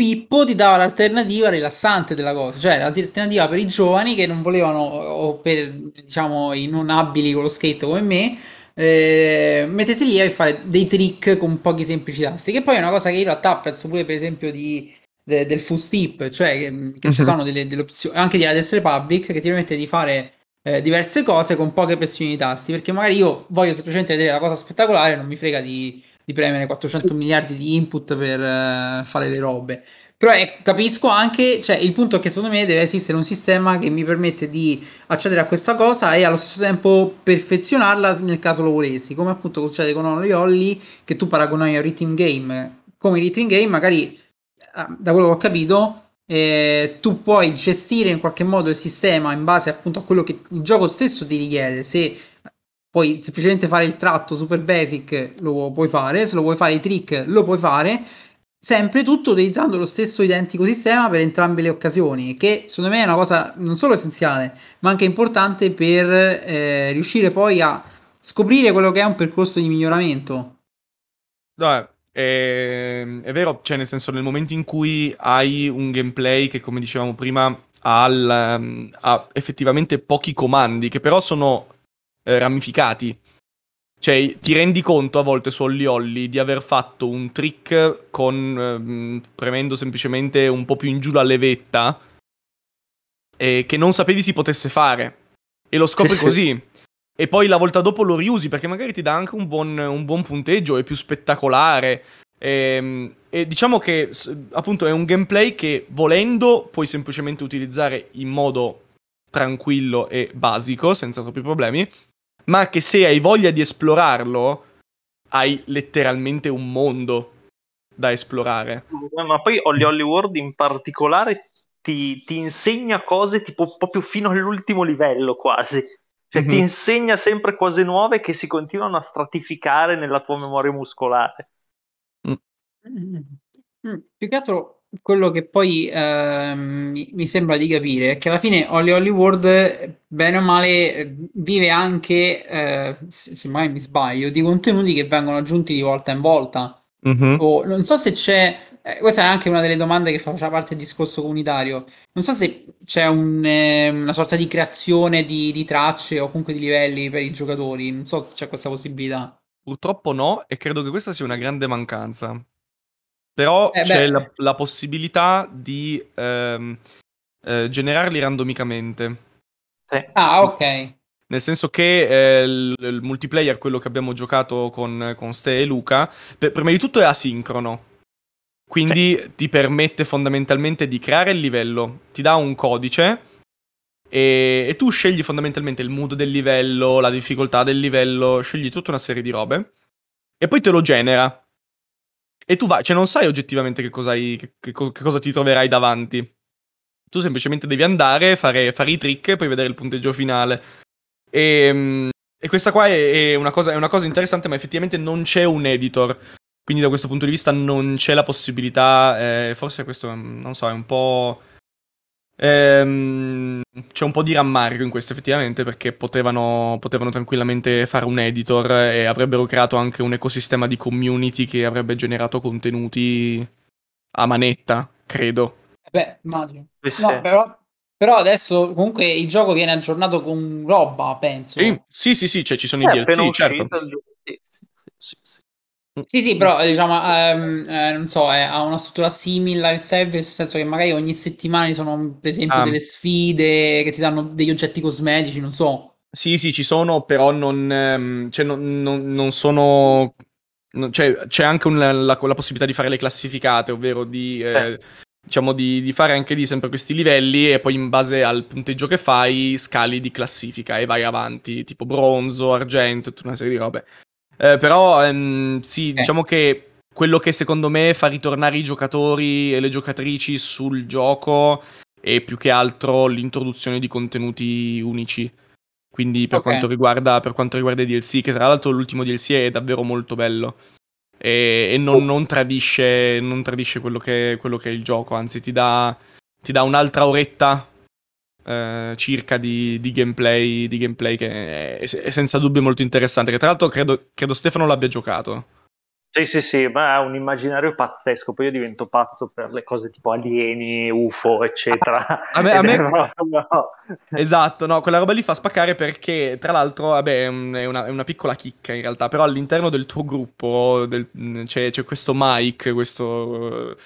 Pippo ti dava l'alternativa rilassante della cosa, cioè l'alternativa per i giovani che non volevano, o per diciamo i non abili con lo skate come me, eh, mettersi lì a fare dei trick con pochi semplici tasti, che poi è una cosa che in realtà apprezzo pure per esempio di, de, del full step, cioè che, uh-huh. ci mhm. sono delle, delle, opzioni, anche di Hades Republic, che ti permette di fare eh, diverse cose con poche pressioni di tasti, perché magari io voglio semplicemente vedere la cosa spettacolare, non mi frega di, di premere 400 miliardi di input per uh, fare le robe. Però ecco, capisco anche, cioè il punto è che secondo me deve esistere un sistema che mi permette di accedere a questa cosa e allo stesso tempo perfezionarla nel caso lo volessi, come appunto succede con Only Holly, che tu paragoni a rhythm game. Come rhythm game magari da quello che ho capito, eh, tu puoi gestire in qualche modo il sistema in base appunto a quello che il gioco stesso ti richiede. Se puoi semplicemente fare il tratto super basic, lo puoi fare, se lo vuoi fare i trick, lo puoi fare. Sempre tutto utilizzando lo stesso identico sistema per entrambe le occasioni, che secondo me è una cosa non solo essenziale, ma anche importante per eh, riuscire poi a scoprire quello che è un percorso di miglioramento. Dai, è, ehm, è vero, cioè nel senso nel momento in cui hai un gameplay che come dicevamo prima ha, il, ehm, ha effettivamente pochi comandi che però sono eh, ramificati. Cioè, ti rendi conto a volte su Olli Olli di aver fatto un trick con ehm, premendo semplicemente un po' più in giù la levetta eh, che non sapevi si potesse fare. E lo scopri <laughs> così e poi la volta dopo lo riusi perché magari ti dà anche un buon, un buon punteggio, è più spettacolare. E, ehm, e, diciamo che appunto è un gameplay che volendo puoi semplicemente utilizzare in modo tranquillo e basico, senza troppi problemi, ma che se hai voglia di esplorarlo, hai letteralmente un mondo da esplorare. Ma poi Holly Holly World in particolare ti, ti insegna cose tipo proprio fino all'ultimo livello quasi. Cioè, mm-hmm. ti insegna sempre cose nuove che si continuano a stratificare nella tua memoria muscolare. Mm. Mm. Più che altro quello che poi eh, mi, mi, sembra di capire è che alla fine Holly Holly World, bene o male, vive anche, eh, se, se mai mi sbaglio, di contenuti che vengono aggiunti di volta in volta. Mm-hmm. O non so se c'è eh, questa è anche una delle domande che faceva parte del discorso comunitario. Non so se c'è un, eh, una sorta di creazione di, di, tracce o comunque di livelli per i giocatori. Non so se c'è questa possibilità. Purtroppo no, e credo che questa sia una grande mancanza. Però eh, c'è la, la, possibilità di ehm, eh, generarli randomicamente. Sì. Ah, ok. Nel senso che eh, il, il, multiplayer, quello che abbiamo giocato con, con Ste e Luca, per, prima di tutto è asincrono. Quindi sì. ti permette fondamentalmente di creare il livello, ti dà un codice e, e, tu scegli fondamentalmente il mood del livello, la difficoltà del livello, scegli tutta una serie di robe e poi te lo genera. E tu vai, cioè non sai oggettivamente che cosa, hai, che, che, che cosa ti troverai davanti. Tu semplicemente devi andare, fare, fare i trick e poi vedere il punteggio finale. E, ehm, e questa qua è, è, una cosa, è una cosa interessante, ma effettivamente non c'è un editor. Quindi da questo punto di vista non c'è la possibilità, eh, forse questo, non so, è un po'... Ehm, c'è un po' di rammarico in questo effettivamente perché potevano, potevano, tranquillamente fare un editor e avrebbero creato anche un ecosistema di community che avrebbe generato contenuti a manetta, credo. Beh, immagino. No, però, però, adesso comunque il gioco viene aggiornato con roba, penso. Sì, sì, sì, cioè ci sono eh, i DLC, certo. Sì, sì, però diciamo, ehm, eh, non so, eh, ha una struttura simile al server, nel senso che magari ogni settimana ci sono, per esempio, ah. delle sfide che ti danno degli oggetti cosmetici, non so. Sì, sì, ci sono, però non, ehm, cioè, non, non, non sono... Cioè, c'è anche un, la, la, possibilità di fare le classificate, ovvero di... Eh, diciamo di, di, fare anche lì sempre questi livelli e poi in base al punteggio che fai scali di classifica e vai avanti, tipo bronzo, argento, tutta una serie di robe. Eh, però ehm, sì, eh. diciamo che quello che secondo me fa ritornare i giocatori e le giocatrici sul gioco è più che altro l'introduzione di contenuti unici. Quindi per, okay. quanto, riguarda, per quanto riguarda i DLC, che tra l'altro l'ultimo DLC è davvero molto bello. E, e non, oh. non, tradisce, non tradisce quello che, quello che, è il gioco, anzi ti dà, ti dà un'altra oretta eh, circa di, di, gameplay, di, gameplay, che è, è, senza dubbio molto interessante. Che tra l'altro credo, credo Stefano l'abbia giocato. Sì, sì, sì, ma è un immaginario pazzesco. Poi io divento pazzo per le cose tipo alieni, UFO, eccetera. A me, a <laughs> me... No, no. Esatto, no, quella roba lì fa spaccare perché, tra l'altro, vabbè, è una, è una piccola chicca in realtà, però all'interno del tuo gruppo del, c'è, c'è, questo Mike, questo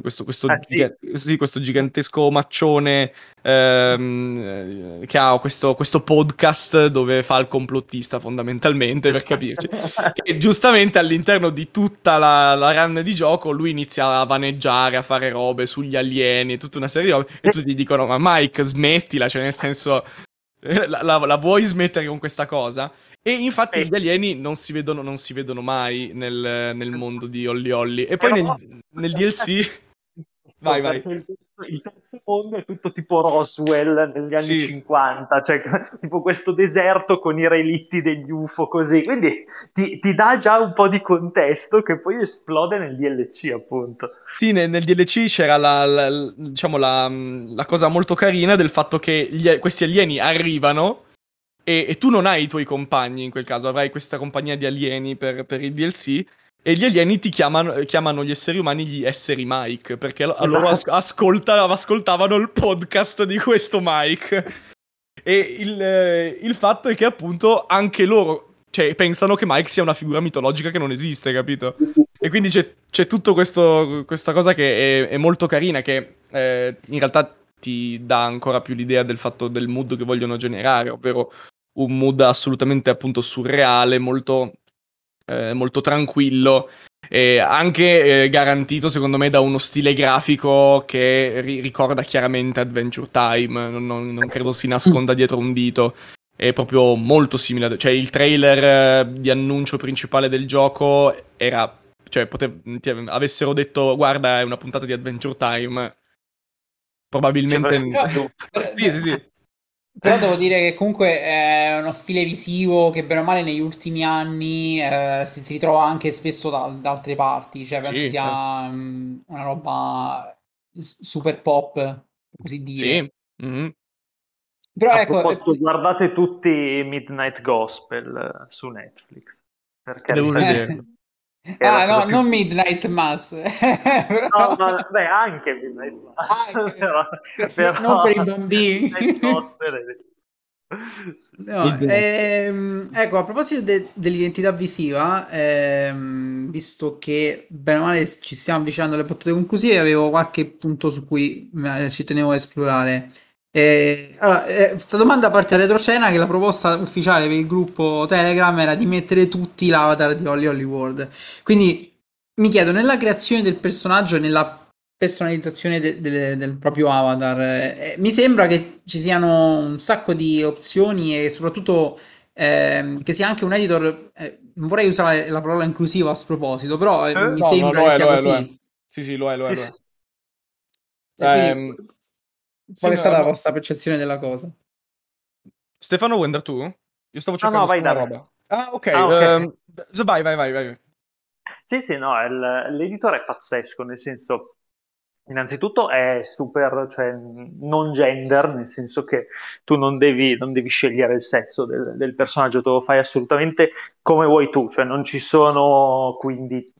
questo, questo, ah, sì. sì, questo gigantesco maccione ehm, che ha questo, questo, podcast dove fa il complottista fondamentalmente per capirci <laughs> e giustamente all'interno di tutta la, la run di gioco lui inizia a vaneggiare a fare robe sugli alieni e tutta una serie di robe e tutti gli dicono ma Mike smettila cioè nel senso la, la, la vuoi smettere con questa cosa e infatti eh. gli alieni non si vedono, non si vedono mai nel, nel, mondo di Holly Holly. E poi nel, nel DLC... <laughs> vai, vai. Il terzo mondo è tutto tipo Roswell negli anni sì. 50, cioè <laughs> tipo questo deserto con i relitti degli UFO così, quindi ti, ti, dà già un po' di contesto che poi esplode nel DLC appunto. Sì, nel, nel DLC c'era la, la, diciamo la, la, cosa molto carina del fatto che gli, questi alieni arrivano e, e, tu non hai i tuoi compagni in quel caso, avrai questa compagnia di alieni per, per il DLC. E gli alieni ti chiamano, chiamano, gli esseri umani gli esseri Mike, perché esatto. loro as- ascolta, ascoltavano il podcast di questo Mike. E il, eh, il, fatto è che appunto anche loro cioè, pensano che Mike sia una figura mitologica che non esiste, capito? E quindi c'è, c'è tutta questa cosa che è, è molto carina, che eh, in realtà ti dà ancora più l'idea del fatto del mood che vogliono generare, ovvero un mood assolutamente appunto surreale, molto, eh, molto tranquillo. E anche eh, garantito secondo me da uno stile grafico che ri- ricorda chiaramente Adventure Time, non, non, non credo si <laughs> nasconda dietro un dito è proprio molto simile. Cioè, il trailer di annuncio principale del gioco era. Cioè, potev- avessero detto, guarda, è una puntata di Adventure Time. Probabilmente. <laughs> Sì, sì, sì. Però devo dire che comunque è uno stile visivo che bene o male negli ultimi anni eh, si, si, ritrova anche spesso da, da altre parti, cioè penso sì, sia um, una roba super pop, così dire. Sì. Mm-hmm. Però A ecco, proposito, guardate tutti Midnight Gospel eh, su Netflix. Perché Devo vedere. <laughs> Ah, no, più... non Midnight Mass. no, <laughs> ma, beh, anche Midnight Mass. Anche. <laughs> però, però... Non per i bambini. No, ehm, ecco, a proposito de- dell'identità visiva, ehm, visto che bene o male ci stiamo avvicinando alle battute conclusive, avevo qualche punto su cui eh, ci tenevo a esplorare. Eh, allora, eh, questa domanda parte da retroscena che la proposta ufficiale per il gruppo Telegram era di mettere tutti l'avatar di Holly Holly World. Quindi mi chiedo, nella creazione del personaggio e nella personalizzazione de- de- del proprio avatar, eh, mi sembra che ci siano un sacco di opzioni e soprattutto ehm, che sia anche un editor, eh, non vorrei usare la parola inclusiva a sproposito, però eh, mi no, sembra no, che è, sia così. Sì, sì, lo è, lo è. Lo è. <laughs> Quindi, ehm, Qual è stata la vostra percezione della cosa? Stefano, andare tu? Io stavo cercando no, no, vai, una roba. Ah, ok. Ah, okay. Uh, vai, vai, vai, vai. Sì, sì, no, il, l'editore è pazzesco, nel senso, innanzitutto è super, cioè non gender, nel senso che tu non devi, non devi scegliere il sesso del, del, personaggio, tu lo fai assolutamente come vuoi tu, cioè non ci sono quindi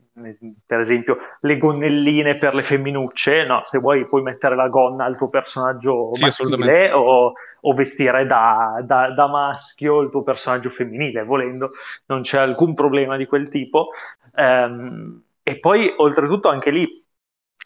per esempio le gonnelline per le femminucce, no, se vuoi puoi mettere la gonna al tuo personaggio sì, maschile o, o, vestire da, da, da, maschio il tuo personaggio femminile, volendo, non c'è alcun problema di quel tipo. Ehm, e poi oltretutto anche lì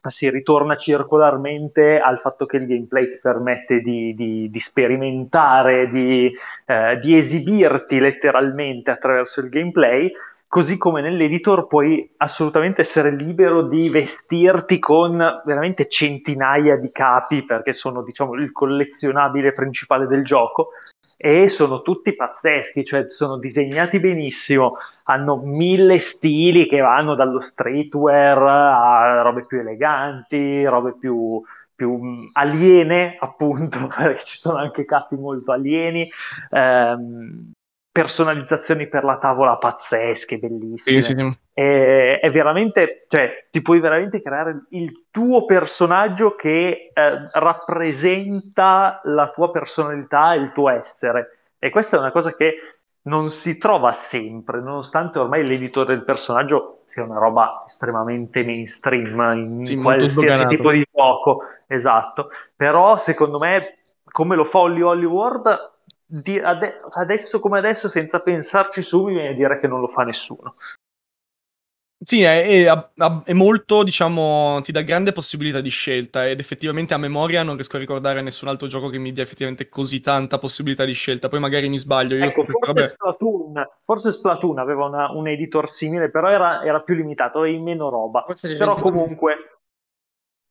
si ritorna circolarmente al fatto che il gameplay ti permette di, di, di sperimentare, di, eh, di esibirti letteralmente attraverso il gameplay così come nell'editor puoi assolutamente essere libero di vestirti con veramente centinaia di capi, perché sono diciamo il collezionabile principale del gioco, e sono tutti pazzeschi, cioè sono disegnati benissimo, hanno mille stili che vanno dallo streetwear a robe più eleganti, robe più, più aliene, appunto, <laughs> perché ci sono anche capi molto alieni. Ehm, personalizzazioni per la tavola pazzesche, bellissime. Sì, sì. È, è, veramente, cioè, ti puoi veramente creare il tuo personaggio che eh, rappresenta la tua personalità e il tuo essere. E questa è una cosa che non si trova sempre, nonostante ormai l'editore del personaggio sia una roba estremamente mainstream in sì, qualsiasi tipo di gioco. Esatto. Però secondo me, come lo fa Holly Hollywood, di ade- adesso come adesso, senza pensarci su, mi viene a dire che non lo fa nessuno. Sì, è, è, è, molto, diciamo, ti dà grande possibilità di scelta ed effettivamente a memoria non riesco a ricordare nessun altro gioco che mi dia effettivamente così tanta possibilità di scelta. Poi magari mi sbaglio. Io ecco, forse, robe... Splatoon, forse Splatoon aveva una, un editor simile, però era, era più limitato, e meno roba. Forse però comunque...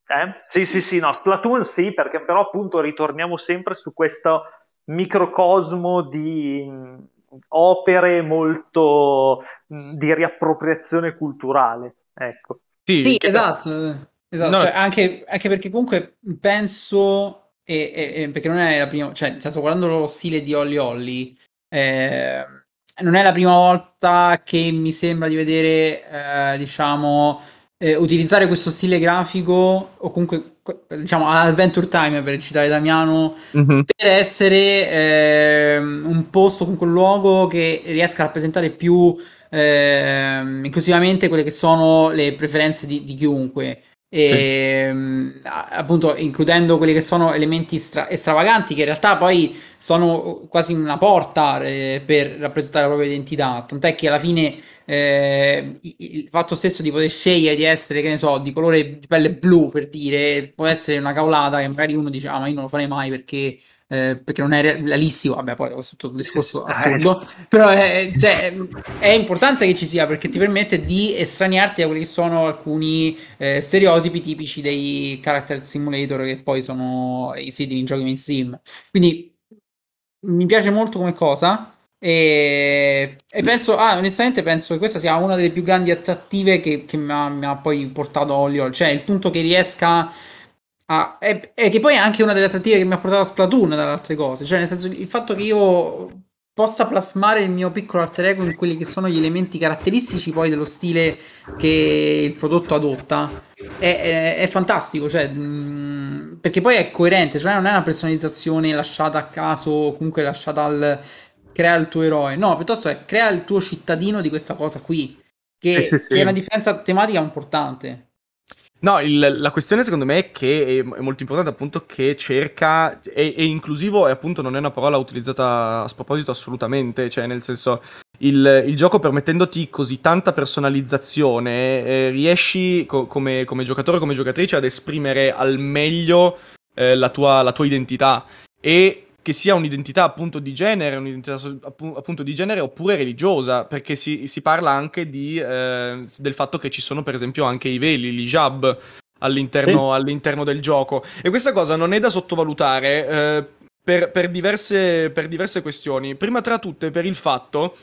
Eh? Sì, sì, sì, sì, no, Splatoon sì, perché però appunto ritorniamo sempre su questo microcosmo di opere molto di riappropriazione culturale. Ecco. Sì, sì esatto. esatto. No. Cioè, anche, anche, perché comunque penso, e, e, e, perché non è la prima, cioè, sto guardando lo stile di Holly Holly, eh, non è la prima volta che mi sembra di vedere, eh, diciamo, eh, utilizzare questo stile grafico o comunque diciamo Adventure Time per citare Damiano mm-hmm. per essere eh, un posto comunque un luogo che riesca a rappresentare più eh, inclusivamente quelle che sono le preferenze di, di chiunque e sì. Ehm, appunto includendo quelli che sono elementi stra- stravaganti che in realtà poi sono quasi una porta eh, per rappresentare la propria identità tant'è che alla fine eh, il fatto stesso di poter scegliere di essere, che ne so, di colore di pelle blu per dire, può essere una cavolata che magari uno dice, ah ma io non lo farei mai perché eh, perché non è realistico, vabbè poi questo è tutto un discorso assurdo, però è, cioè, è, importante che ci sia perché ti permette di estraniarti da quelli che sono alcuni eh, stereotipi tipici dei character simulator che poi sono i siti in giochi mainstream. Quindi mi piace molto come cosa. E, e, penso, ah, onestamente penso che questa sia una delle più grandi attrattive che, che mi, ha, mi, ha, poi portato a Olio, cioè il punto che riesca Ah, e, e, che poi è anche una delle attrattive che mi ha portato a Splatoon dalle altre cose. Cioè, nel senso, il fatto che io possa plasmare il mio piccolo alter ego in quelli che sono gli elementi caratteristici poi dello stile che il prodotto adotta è, è, è fantastico. Cioè, mh, perché poi è coerente, cioè non è una personalizzazione lasciata a caso, comunque lasciata al crea il tuo eroe. No, piuttosto è crea il tuo cittadino di questa cosa qui. Che, sì, sì, sì. che è una differenza tematica importante. No, il, la questione secondo me è che è, è molto importante appunto che cerca, è, è, inclusivo e appunto non è una parola utilizzata a sproposito assolutamente, cioè nel senso il, il gioco permettendoti così tanta personalizzazione eh, riesci co- come, come, giocatore, come giocatrice ad esprimere al meglio eh, la, tua, la tua identità e che sia un'identità appunto di genere, un'identità appunto di genere oppure religiosa, perché si, si parla anche di, eh, del fatto che ci sono per esempio anche i veli, l'hijab all'interno, sì. all'interno del gioco. E questa cosa non è da sottovalutare eh, per, per, diverse, per diverse questioni. Prima tra tutte per il fatto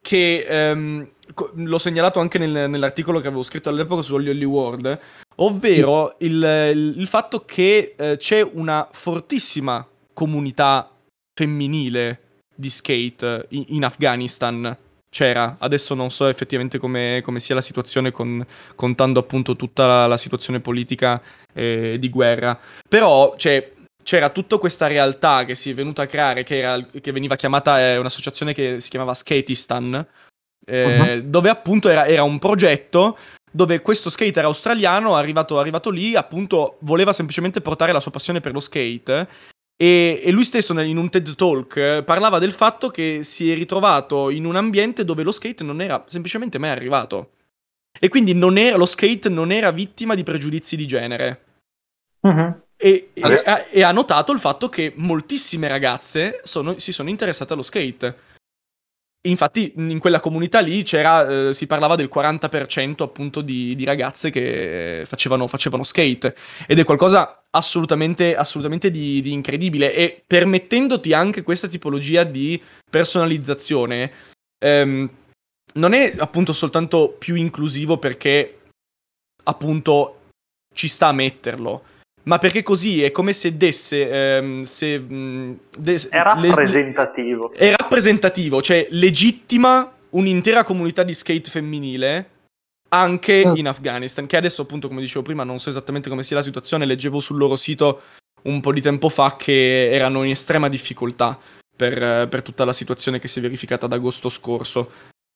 che ehm, l'ho segnalato anche nel, nell'articolo che avevo scritto all'epoca su Holy World, ovvero il, il, fatto che eh, c'è una fortissima comunità femminile di skate in, in Afghanistan c'era. Adesso non so effettivamente come, come sia la situazione con, contando appunto tutta la, la situazione politica eh, di guerra. Però cioè, c'era tutta questa realtà che si è venuta a creare, che, era, che veniva chiamata, eh, un'associazione che si chiamava Skatistan, eh, uh-huh. dove appunto era, era, un progetto dove questo skater australiano, arrivato, arrivato lì, appunto voleva semplicemente portare la sua passione per lo skate e, e, lui stesso in un TED Talk eh, parlava del fatto che si è ritrovato in un ambiente dove lo skate non era semplicemente mai arrivato. E quindi era, lo skate non era vittima di pregiudizi di genere. Uh-huh. E, e, e, ha notato il fatto che moltissime ragazze sono, si sono interessate allo skate. Infatti in quella comunità lì eh, si parlava del 40% appunto di, di ragazze che facevano, facevano, skate. Ed è qualcosa assolutamente, assolutamente di, di, incredibile. E permettendoti anche questa tipologia di personalizzazione ehm, non è appunto soltanto più inclusivo perché appunto ci sta a metterlo ma perché così è come se desse. Ehm, se, mh, des- è rappresentativo. Le- è rappresentativo, cioè legittima un'intera comunità di skate femminile anche mm. in Afghanistan. Che adesso, appunto, come dicevo prima, non so esattamente come sia la situazione. Leggevo sul loro sito un po' di tempo fa che erano in estrema difficoltà per, per tutta la situazione che si è verificata ad agosto scorso.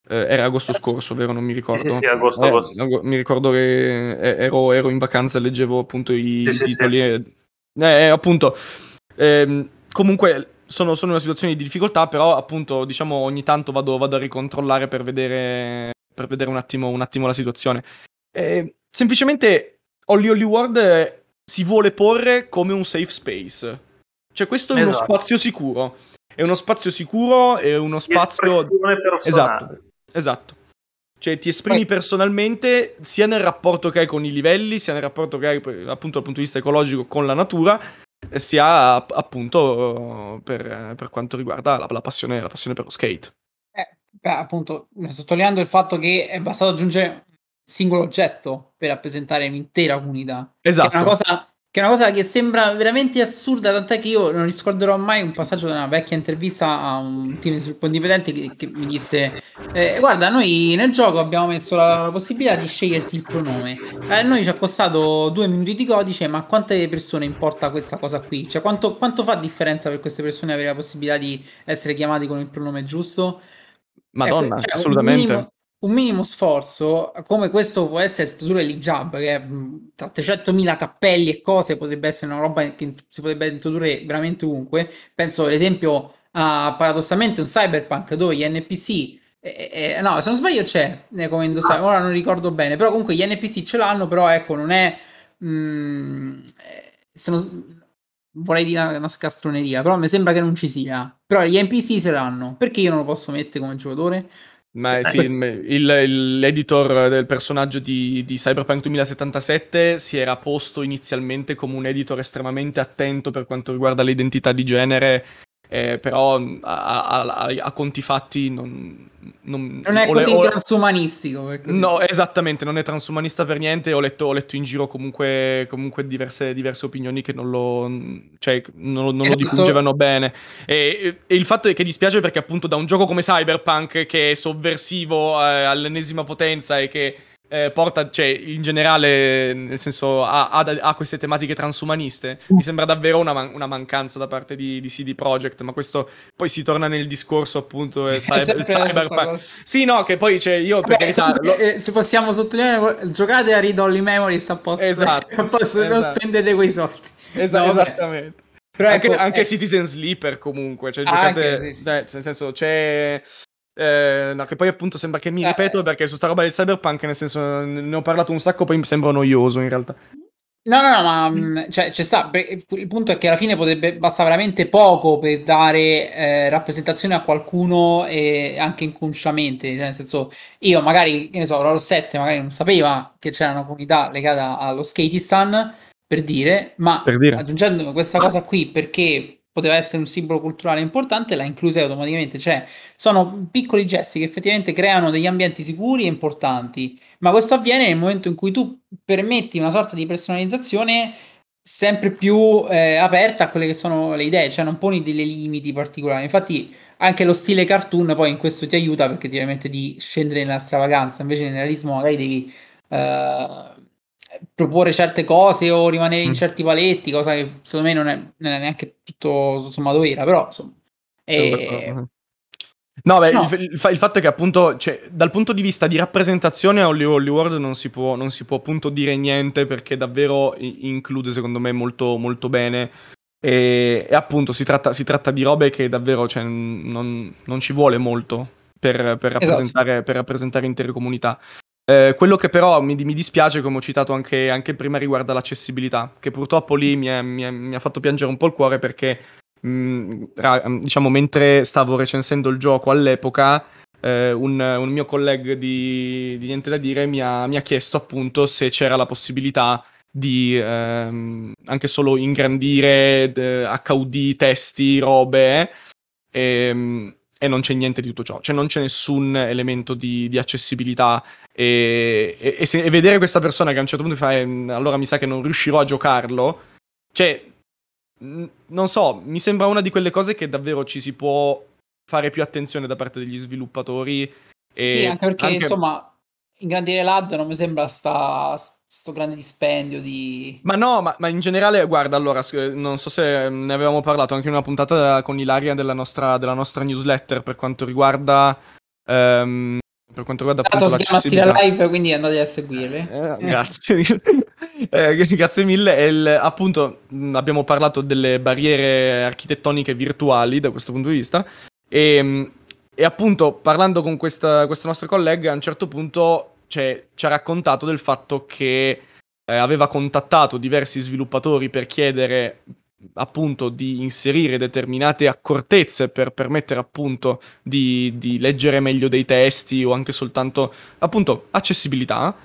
Eh, era agosto scorso, vero? Non mi ricordo. Sì, sì, agosto, eh, agosto. Mi ricordo che ero, ero, in vacanza e leggevo appunto i sì, titoli. E, eh, appunto, ehm, comunque sono, sono, in una situazione di difficoltà, però appunto, diciamo, ogni tanto vado, vado a ricontrollare per vedere, per vedere un, attimo, un attimo la situazione. E, semplicemente Holly Holly World si vuole porre come un safe space. Cioè, questo è esatto. uno spazio sicuro. È uno spazio sicuro, è uno spazio... Esatto. Esatto. Cioè ti esprimi Poi... personalmente sia nel rapporto che hai con i livelli, sia nel rapporto che hai appunto dal punto di vista ecologico con la natura, sia appunto per, per quanto riguarda la, la, passione, la, passione, per lo skate. Eh, beh, appunto, sottolineando il fatto che è bastato aggiungere un singolo oggetto per rappresentare un'intera comunità. Esatto. Che è una cosa che è una cosa che sembra veramente assurda, tant'è che io non riscorderò mai un passaggio di una vecchia intervista a un team di sviluppo indipendente che, che mi disse eh, guarda noi nel gioco abbiamo messo la, la possibilità di sceglierti il pronome a eh, noi ci ha costato due minuti di codice ma a quante persone importa questa cosa qui? Cioè quanto, quanto fa differenza per queste persone avere la possibilità di essere chiamati con il pronome giusto? Madonna, ecco, cioè, assolutamente un minimo sforzo, come questo può essere tradurre l'hijab, che tra 300.000 cappelli e cose potrebbe essere una roba che si potrebbe introdurre veramente ovunque. Penso ad esempio a paradossalmente un cyberpunk dove gli NPC Eh, eh, no, se non sbaglio c'è eh, come indossare, ora non ricordo bene, però comunque gli NPC ce l'hanno, però ecco, non è... Mm, se non, vorrei dire una, una scastroneria, però mi sembra che non ci sia. Però gli NPC ce l'hanno, perché io non lo posso mettere come giocatore? Ma cioè, sì, questo... il, il, l'editor del personaggio di, di, Cyberpunk 2077 si era posto inizialmente come un editor estremamente attento per quanto riguarda l'identità di genere eh, però a, a, a, conti fatti non, non, non è così le, transumanistico. Così. No, esattamente, non è transumanista per niente. Ho letto, ho letto in giro comunque, comunque diverse, diverse, opinioni che non lo, cioè, non, non esatto. lo dipingevano bene. E, e, il fatto è che dispiace perché appunto da un gioco come Cyberpunk, che è sovversivo eh, all'ennesima potenza e che eh, porta, cioè, in generale, nel senso, ha, ha, ha queste tematiche transumaniste. Mi sembra davvero una, man- una mancanza da parte di, di, CD Projekt, ma questo poi si torna nel discorso, appunto, eh, <laughs> cyber, cyberpunk. Sì, no, che poi, cioè, io per Vabbè, carità... Lo... Eh, se possiamo sottolineare, giocate a Read Only Memories a posto, esatto, <laughs> a posto esatto. non spendete quei soldi. Esatto, no, esattamente. Però anche, ecco, anche eh... Citizen Sleeper comunque, cioè, giocate, anche, sì, sì. Cioè, nel senso, c'è eh, no, che poi appunto sembra che mi eh, ripeto perché su sta roba del cyberpunk, nel senso, ne ho parlato un sacco, poi mi sembra noioso in realtà. No, no, no, ma mm, cioè, c'è sta, il punto è che alla fine potrebbe basta veramente poco per dare eh, rappresentazione a qualcuno e anche inconsciamente, cioè, nel senso, io magari, che ne so, Roll 7 magari non sapeva che c'era una comunità legata allo Skatistan, per dire, ma per dire. aggiungendo questa cosa qui perché poteva essere un simbolo culturale importante, l'ha inclusa automaticamente. Cioè, sono piccoli gesti che effettivamente creano degli ambienti sicuri e importanti, ma questo avviene nel momento in cui tu permetti una sorta di personalizzazione sempre più eh, aperta a quelle che sono le idee, cioè non poni delle limiti particolari. Infatti, anche lo stile cartoon poi in questo ti aiuta perché ti permette di scendere nella stravaganza, invece nel realismo magari devi. Uh, proporre certe cose o rimanere in mm. certi paletti, cosa che secondo me non è, non è neanche tutto sommato vera, però insomma. E... No, beh, no. Il, il, il, fatto è che appunto, cioè, dal punto di vista di rappresentazione a Hollywood World non si può, non si può appunto dire niente perché davvero include secondo me molto, molto bene e, e appunto si tratta, si tratta, di robe che davvero cioè, non, non, ci vuole molto per, per, esatto. rappresentare, esatto. per rappresentare intere comunità. Eh, quello che però mi, mi, dispiace, come ho citato anche, anche, prima, riguarda l'accessibilità, che purtroppo lì mi, è, mi, è, mi, ha fatto piangere un po' il cuore perché, mh, mm, ra, diciamo, mentre stavo recensendo il gioco all'epoca, eh, un, un, mio collega di, di, Niente da Dire mi ha, mi ha, chiesto appunto se c'era la possibilità di ehm, anche solo ingrandire HUD, testi, robe. E, ehm, e non c'è niente di tutto ciò, cioè non c'è nessun elemento di, di accessibilità e, e, e, se, e, vedere questa persona che a un certo punto fa ehm, allora mi sa che non riuscirò a giocarlo, cioè, non so, mi sembra una di quelle cose che davvero ci si può fare più attenzione da parte degli sviluppatori. sì, anche perché anche... insomma, ingrandire l'AD non mi sembra sta, sto grande dispendio di... Ma no, ma, ma, in generale, guarda, allora, non so se ne avevamo parlato anche in una puntata con Ilaria della nostra, della nostra newsletter per quanto riguarda... Um, per quanto riguarda appunto si chiama Stile Live, quindi andate a seguirli. Eh. Grazie. <laughs> eh, <laughs> grazie mille. Il, appunto, abbiamo parlato delle barriere architettoniche virtuali da questo punto di vista. E, e appunto, parlando con questa, questo nostro collega, a un certo punto cioè, ci ha raccontato del fatto che eh, aveva contattato diversi sviluppatori per chiedere appunto di inserire determinate accortezze per permettere appunto di, di, leggere meglio dei testi o anche soltanto appunto accessibilità.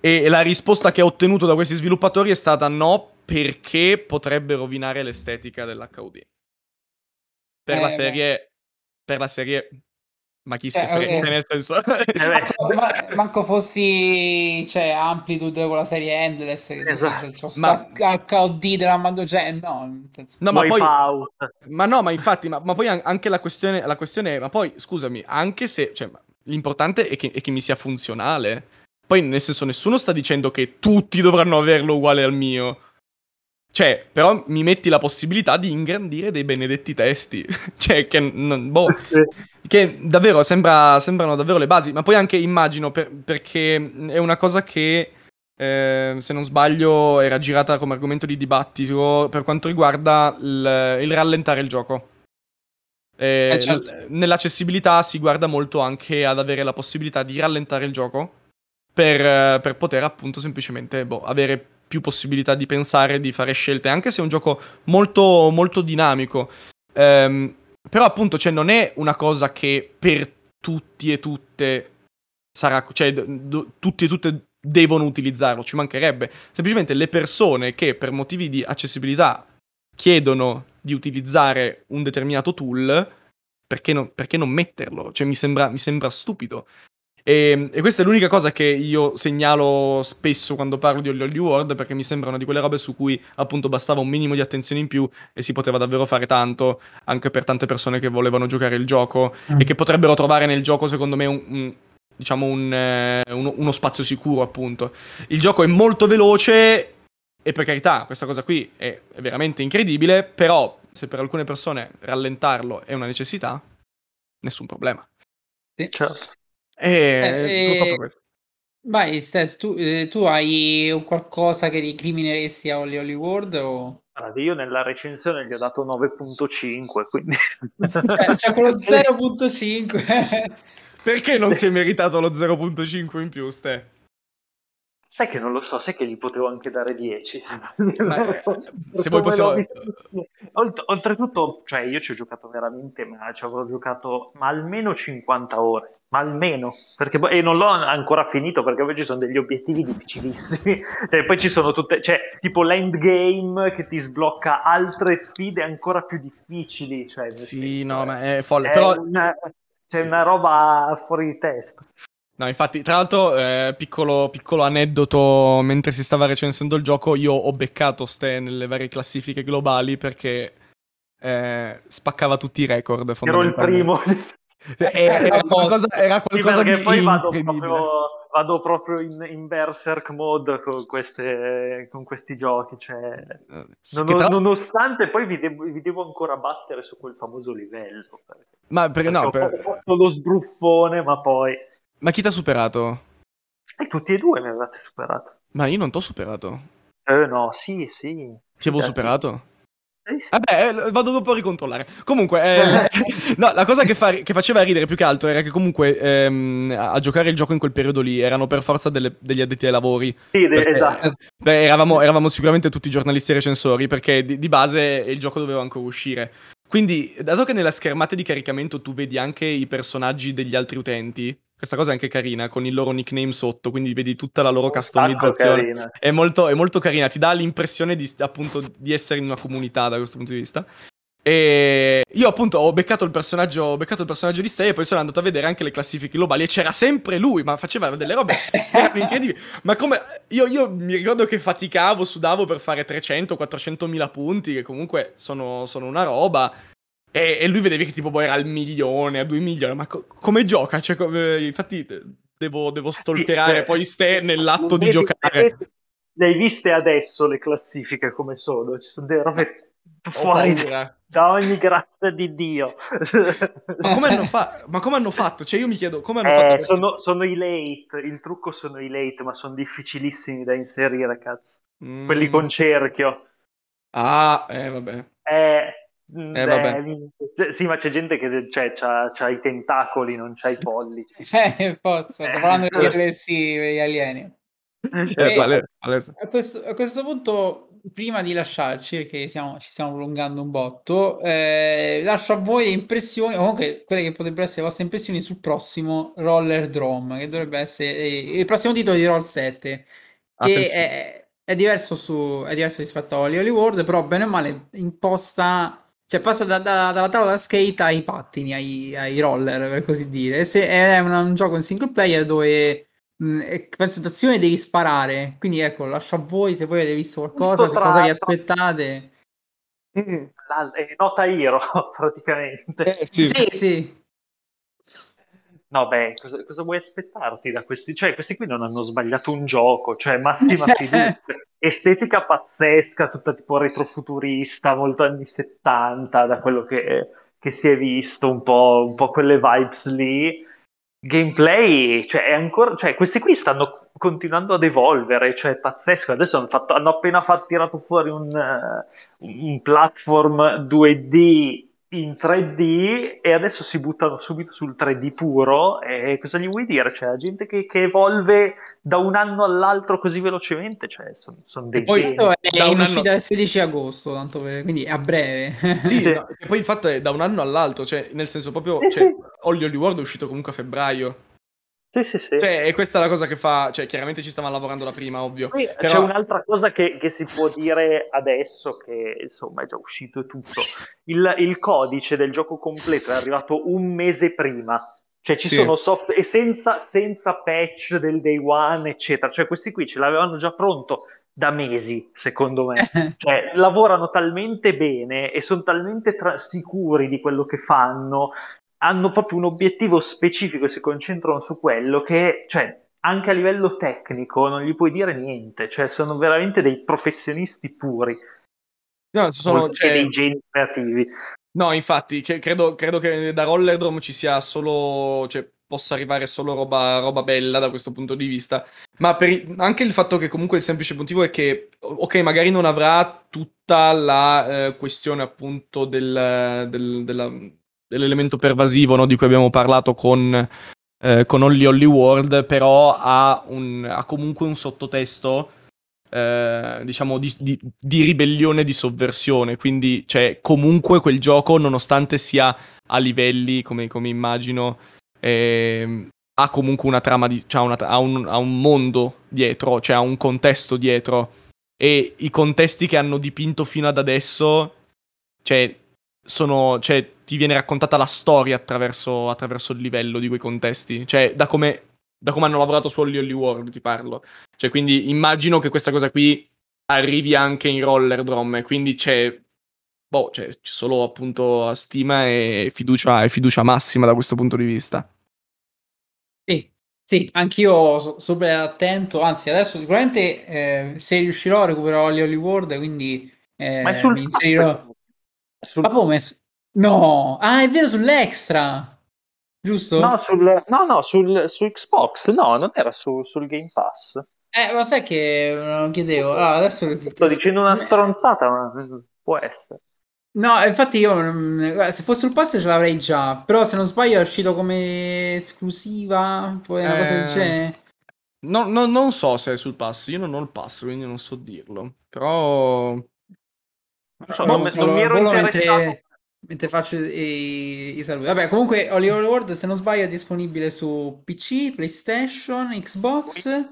E la risposta che ha ottenuto da questi sviluppatori è stata no perché potrebbe rovinare l'estetica dell'HUD per eh, la serie per la serie ma chi si eh, frega, okay. nel senso... Eh, <laughs> manco, ma, manco fossi, cioè, Amplitude con la serie Endless, che esatto. c'ho ma... HOD della Mando, cioè, no, no ma poi... Ma no, ma infatti, ma, ma poi anche la questione, la questione è, ma poi, scusami, anche se, cioè, l'importante è che, è che mi sia funzionale. Poi, nel senso, nessuno sta dicendo che tutti dovranno averlo uguale al mio. Cioè, però mi metti la possibilità di ingrandire dei benedetti testi. <laughs> cioè, che, non, boh, <laughs> che davvero sembra, sembrano davvero le basi. Ma poi anche immagino, per, perché è una cosa che, eh, se non sbaglio, era girata come argomento di dibattito per quanto riguarda il, il rallentare il gioco. Eh, eh, certo. Nell'accessibilità si guarda molto anche ad avere la possibilità di rallentare il gioco per, per poter appunto semplicemente boh, avere più possibilità di pensare, di fare scelte, anche se è un gioco molto, molto dinamico. Ehm, però appunto cioè, non è una cosa che per tutti e tutte sarà, cioè d- tutti e tutte devono utilizzarlo, ci mancherebbe. Semplicemente le persone che per motivi di accessibilità chiedono di utilizzare un determinato tool, perché non, perché non metterlo? Cioè mi sembra, mi sembra stupido. E, ehm, e, questa è l'unica cosa che io segnalo spesso quando parlo di Holly World, perché mi sembra una di quelle robe su cui appunto bastava un minimo di attenzione in più e si poteva davvero fare tanto, anche per tante persone che volevano giocare il gioco mm. e che potrebbero trovare nel gioco, secondo me, un, un diciamo un, eh, uno, uno spazio sicuro, appunto. Il gioco è molto veloce e per carità, questa cosa qui è, è veramente incredibile, però se per alcune persone rallentarlo è una necessità, nessun problema. Sì, certo. E eh, eh, questo. Vai, Stes, tu, eh, tu, hai qualcosa che ricrimineresti a Holly Holly World? O... Allora, io nella recensione gli ho dato 9.5, quindi... <laughs> Cioè, c'è quello <laughs> 0.5. <laughs> Perché non si è meritato lo 0.5 in più, Ste? Sai che non lo so, sai che gli potevo anche dare 10. Ma, se vuoi possiamo... Oltretutto, cioè io ci ho giocato veramente, ma ci avrò giocato ma almeno 50 ore, ma almeno, perché poi, e non l'ho ancora finito perché poi ci sono degli obiettivi difficilissimi, <laughs> cioè, poi ci sono tutte, cioè tipo l'endgame che ti sblocca altre sfide ancora più difficili. Cioè, sì, senso, no, ma è folle, è però... Una, c'è una roba fuori di testa. No, infatti, tra l'altro, eh, piccolo, piccolo, aneddoto, mentre si stava recensendo il gioco, io ho beccato Ste nelle varie classifiche globali perché eh, spaccava tutti i record. Ero il primo. Era, era qualcosa, era qualcosa sì, di poi vado proprio, vado proprio in, in, berserk mode con, queste, con questi giochi. Cioè, eh, non, tra... Nonostante poi vi devo, vi devo, ancora battere su quel famoso livello. Perché, ma perché, perché no? Per... Ho fatto lo sbruffone, ma poi. Ma chi ti ha superato? E tutti e due mi avete superato. Ma io non ti ho superato. Eh no, sì, sì. Ti avevo superato? Vabbè, eh, vado dopo a ricontrollare. Comunque, eh, <laughs> no, la cosa che, fa, che, faceva ridere più che altro era che comunque ehm, a giocare il gioco in quel periodo lì erano per forza delle, degli addetti ai lavori. Sì, perché, esatto. Beh, eravamo, eravamo, sicuramente tutti giornalisti e recensori perché di, di base il gioco doveva ancora uscire. Quindi, dato che nella schermata di caricamento tu vedi anche i personaggi degli altri utenti, questa cosa è anche carina, con il loro nickname sotto, quindi vedi tutta la loro customizzazione. È molto, è molto, carina, ti dà l'impressione di, appunto, di essere in una comunità da questo punto di vista. E io appunto ho beccato il personaggio, ho beccato il personaggio di Stay e poi sono andato a vedere anche le classifiche globali e c'era sempre lui, ma faceva delle robe <laughs> incredibili. Ma come io, io, mi ricordo che faticavo, sudavo per fare 300-400 mila punti, che comunque sono, sono una roba. E, e, lui vedevi che tipo boh, era al milione, a due milioni, ma co- come gioca? Cioè, come... infatti devo, devo stalkerare poi Ste nell'atto di giocare. Le hai viste adesso le classifiche come sono? Ci sono delle robe <laughs> fuori da ogni grazia di Dio. Ma come hanno, fa- ma come hanno fatto? Cioè io mi chiedo come hanno eh, fatto. Sono, sono, i late, il trucco sono i late, ma sono difficilissimi da inserire, cazzo. Mm. Quelli con cerchio. Ah, eh vabbè. Eh, eh, vabbè. Beh, sì, ma c'è gente che cioè, c'ha, c'ha, i tentacoli, non c'ha i pollici. <laughs> Eh, forza, sto parlando di LSI, gli alieni. Eh, vale, vale. A, questo, a, questo, punto, prima di lasciarci, perché siamo, ci stiamo prolungando un botto, eh, lascio a voi le impressioni, comunque quelle che potrebbero essere le vostre impressioni sul prossimo Roller Drome, che dovrebbe essere eh, il prossimo titolo di Roll 7, che è, è, diverso su, è diverso rispetto a Holy World, però bene o male imposta cioè passa da, da, dalla tavola da skate ai pattini, ai, ai roller, per così dire. Se è un, un gioco in single player dove mh, penso d'azione devi sparare. Quindi ecco, lascio a voi se voi avete visto qualcosa, se cosa vi aspettate. Mm, la, è nota Hero, <laughs> praticamente. Eh, sì, sì. sì. No, beh, cosa, cosa, vuoi aspettarti da questi? Cioè, questi qui non hanno sbagliato un gioco, cioè massima fiducia, estetica pazzesca, tutta tipo retrofuturista, molto anni 70, da quello che, che si è visto, un po', un po', quelle vibes lì. Gameplay, cioè, è ancora, cioè, questi qui stanno continuando ad evolvere, cioè, è pazzesco. Adesso hanno, fatto, hanno appena fatto, tirato fuori un, uh, un platform 2D in 3D e adesso si buttano subito sul 3D puro e cosa gli vuoi dire? Cioè, la gente che, che evolve da un anno all'altro così velocemente, cioè, sono son dei... E poi è in uscita il 16 agosto, tanto per... quindi a breve. Sì, sì. No, e poi il fatto è da un anno all'altro, cioè, nel senso proprio... Eh, cioè, sì. World è uscito comunque a febbraio. Sì, sì, sì. Cioè, e questa è la cosa che fa, cioè, chiaramente ci stavano lavorando da prima, ovvio. Poi Però... C'è un'altra cosa che, che, si può dire adesso, che insomma è già uscito tutto. Il, il, codice del gioco completo è arrivato un mese prima. Cioè, ci sì. sono software, e senza, senza patch del day one, eccetera. Cioè, questi qui ce l'avevano già pronto da mesi, secondo me. <laughs> cioè, lavorano talmente bene e sono talmente tra- sicuri di quello che fanno hanno proprio un obiettivo specifico e si concentrano su quello che, cioè, anche a livello tecnico non gli puoi dire niente, cioè sono veramente dei professionisti puri. No, sono cioè... dei geni creativi. No, infatti, credo, credo, che da Rollerdrome ci sia solo, cioè, possa arrivare solo roba, roba bella da questo punto di vista. Ma per, anche il fatto che comunque il semplice motivo è che, ok, magari non avrà tutta la eh, questione appunto del, del, della dell'elemento pervasivo no, di cui abbiamo parlato con, eh, con Holly Holly World, però ha, un, ha comunque un sottotesto, eh, diciamo, di, di, di, ribellione, di sovversione. Quindi c'è comunque quel gioco, nonostante sia a livelli, come, come immagino, eh, ha comunque una trama, di, cioè una, ha, un, ha un mondo dietro, cioè ha un contesto dietro. E i contesti che hanno dipinto fino ad adesso, cioè, sono, cioè, ti viene raccontata la storia attraverso, attraverso il livello di quei contesti. Cioè, da come, da come hanno lavorato su Holly Holly World, ti parlo. Cioè, quindi immagino che questa cosa qui arrivi anche in Roller Drum, e quindi c'è, boh, c'è, c'è solo appunto stima e fiducia, e fiducia massima da questo punto di vista. Sì, sì, anch'io sono super attento, anzi adesso sicuramente eh, se riuscirò recupererò Holly World, quindi eh, mi inserirò... Sul... Ma come? No, ah, è vero, sull'extra, giusto? No, sul, no, no sul, su Xbox, no, non era su, sul Game Pass. Eh, ma sai che non chiedevo. Allora, adesso sto dicendo una stronzata, ma può essere. No, infatti io se fosse sul pass ce l'avrei già, però se non sbaglio è uscito come esclusiva, poi una eh, cosa del genere. No, no, non so se è sul pass, io non ho il pass, quindi non so dirlo. Però So, non, non, mi ero mentre, mentre, faccio i, i, saluti. Vabbè, comunque Oliver World, se non sbaglio, è disponibile su PC, PlayStation, Xbox,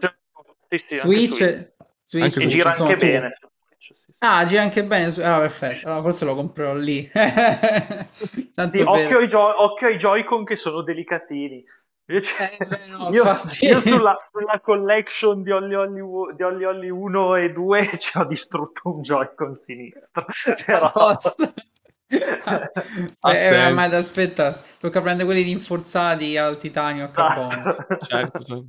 sì, sì, Switch. Switch anche gira anche tu. bene. Ah, gira anche bene. Ah, perfetto. Allora, forse lo comprerò lì. <laughs> Tanto sì, occhio, ai Joy- occhio ai Joy-Con che sono delicatini. Cioè, eh, no, <laughs> io, io sulla, sulla, collection di Holly Holly 1 e 2 <laughs> ci ho distrutto un Joy-Con sinistro. Però... eh, ma aspetta, tocca prendere quelli rinforzati al titanio a carbonio. certo, certo.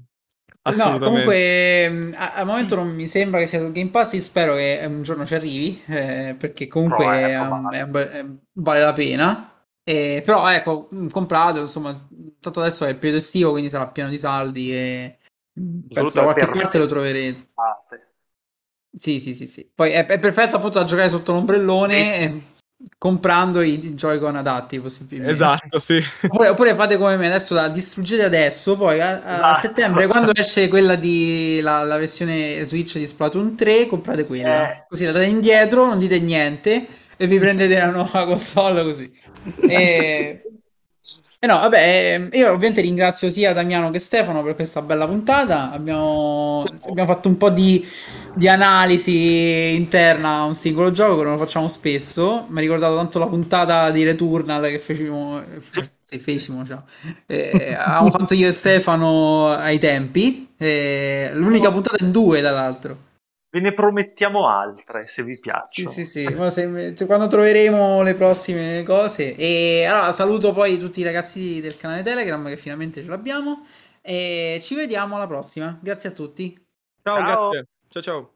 No, comunque mm, al momento non mi sembra che sia sul Game Pass. Io spero che un giorno ci arrivi eh, perché comunque è, è, è, vale la pena. Eh, però ecco, mm, comprato, insomma, tanto adesso è il periodo estivo, quindi sarà pieno di saldi e mm, penso da qualche parte lo troverete. Sì, sì, sì, sì. Poi è, è, perfetto appunto da giocare sotto l'ombrellone sì. Eh, comprando i Joy-Con adatti possibilmente. Esatto, sì. Oppure, oppure, fate come me, adesso la distruggete adesso, poi a, a esatto. settembre quando esce quella di la, la, versione Switch di Splatoon 3, comprate quella. Eh. Così la date indietro, non dite niente e vi prendete la nuova <laughs> console così. E... E no, vabbè, io ovviamente ringrazio sia Damiano che Stefano per questa bella puntata. Abbiamo, abbiamo fatto un po' di, di, analisi interna a un singolo gioco che non lo facciamo spesso. Mi ha ricordato tanto la puntata di Returnal che fecimo. Sì, fecimo, cioè. eh, avevamo fatto io e Stefano ai tempi. Eh, l'unica puntata in due, dall'altro. Ve ne promettiamo altre se vi piace. Sì, sì, sì. Ma se, se, quando troveremo le prossime cose. E allora saluto poi tutti i ragazzi del canale Telegram che finalmente ce l'abbiamo. E ci vediamo alla prossima. Grazie a tutti. Ciao, ciao. grazie. Ciao, ciao.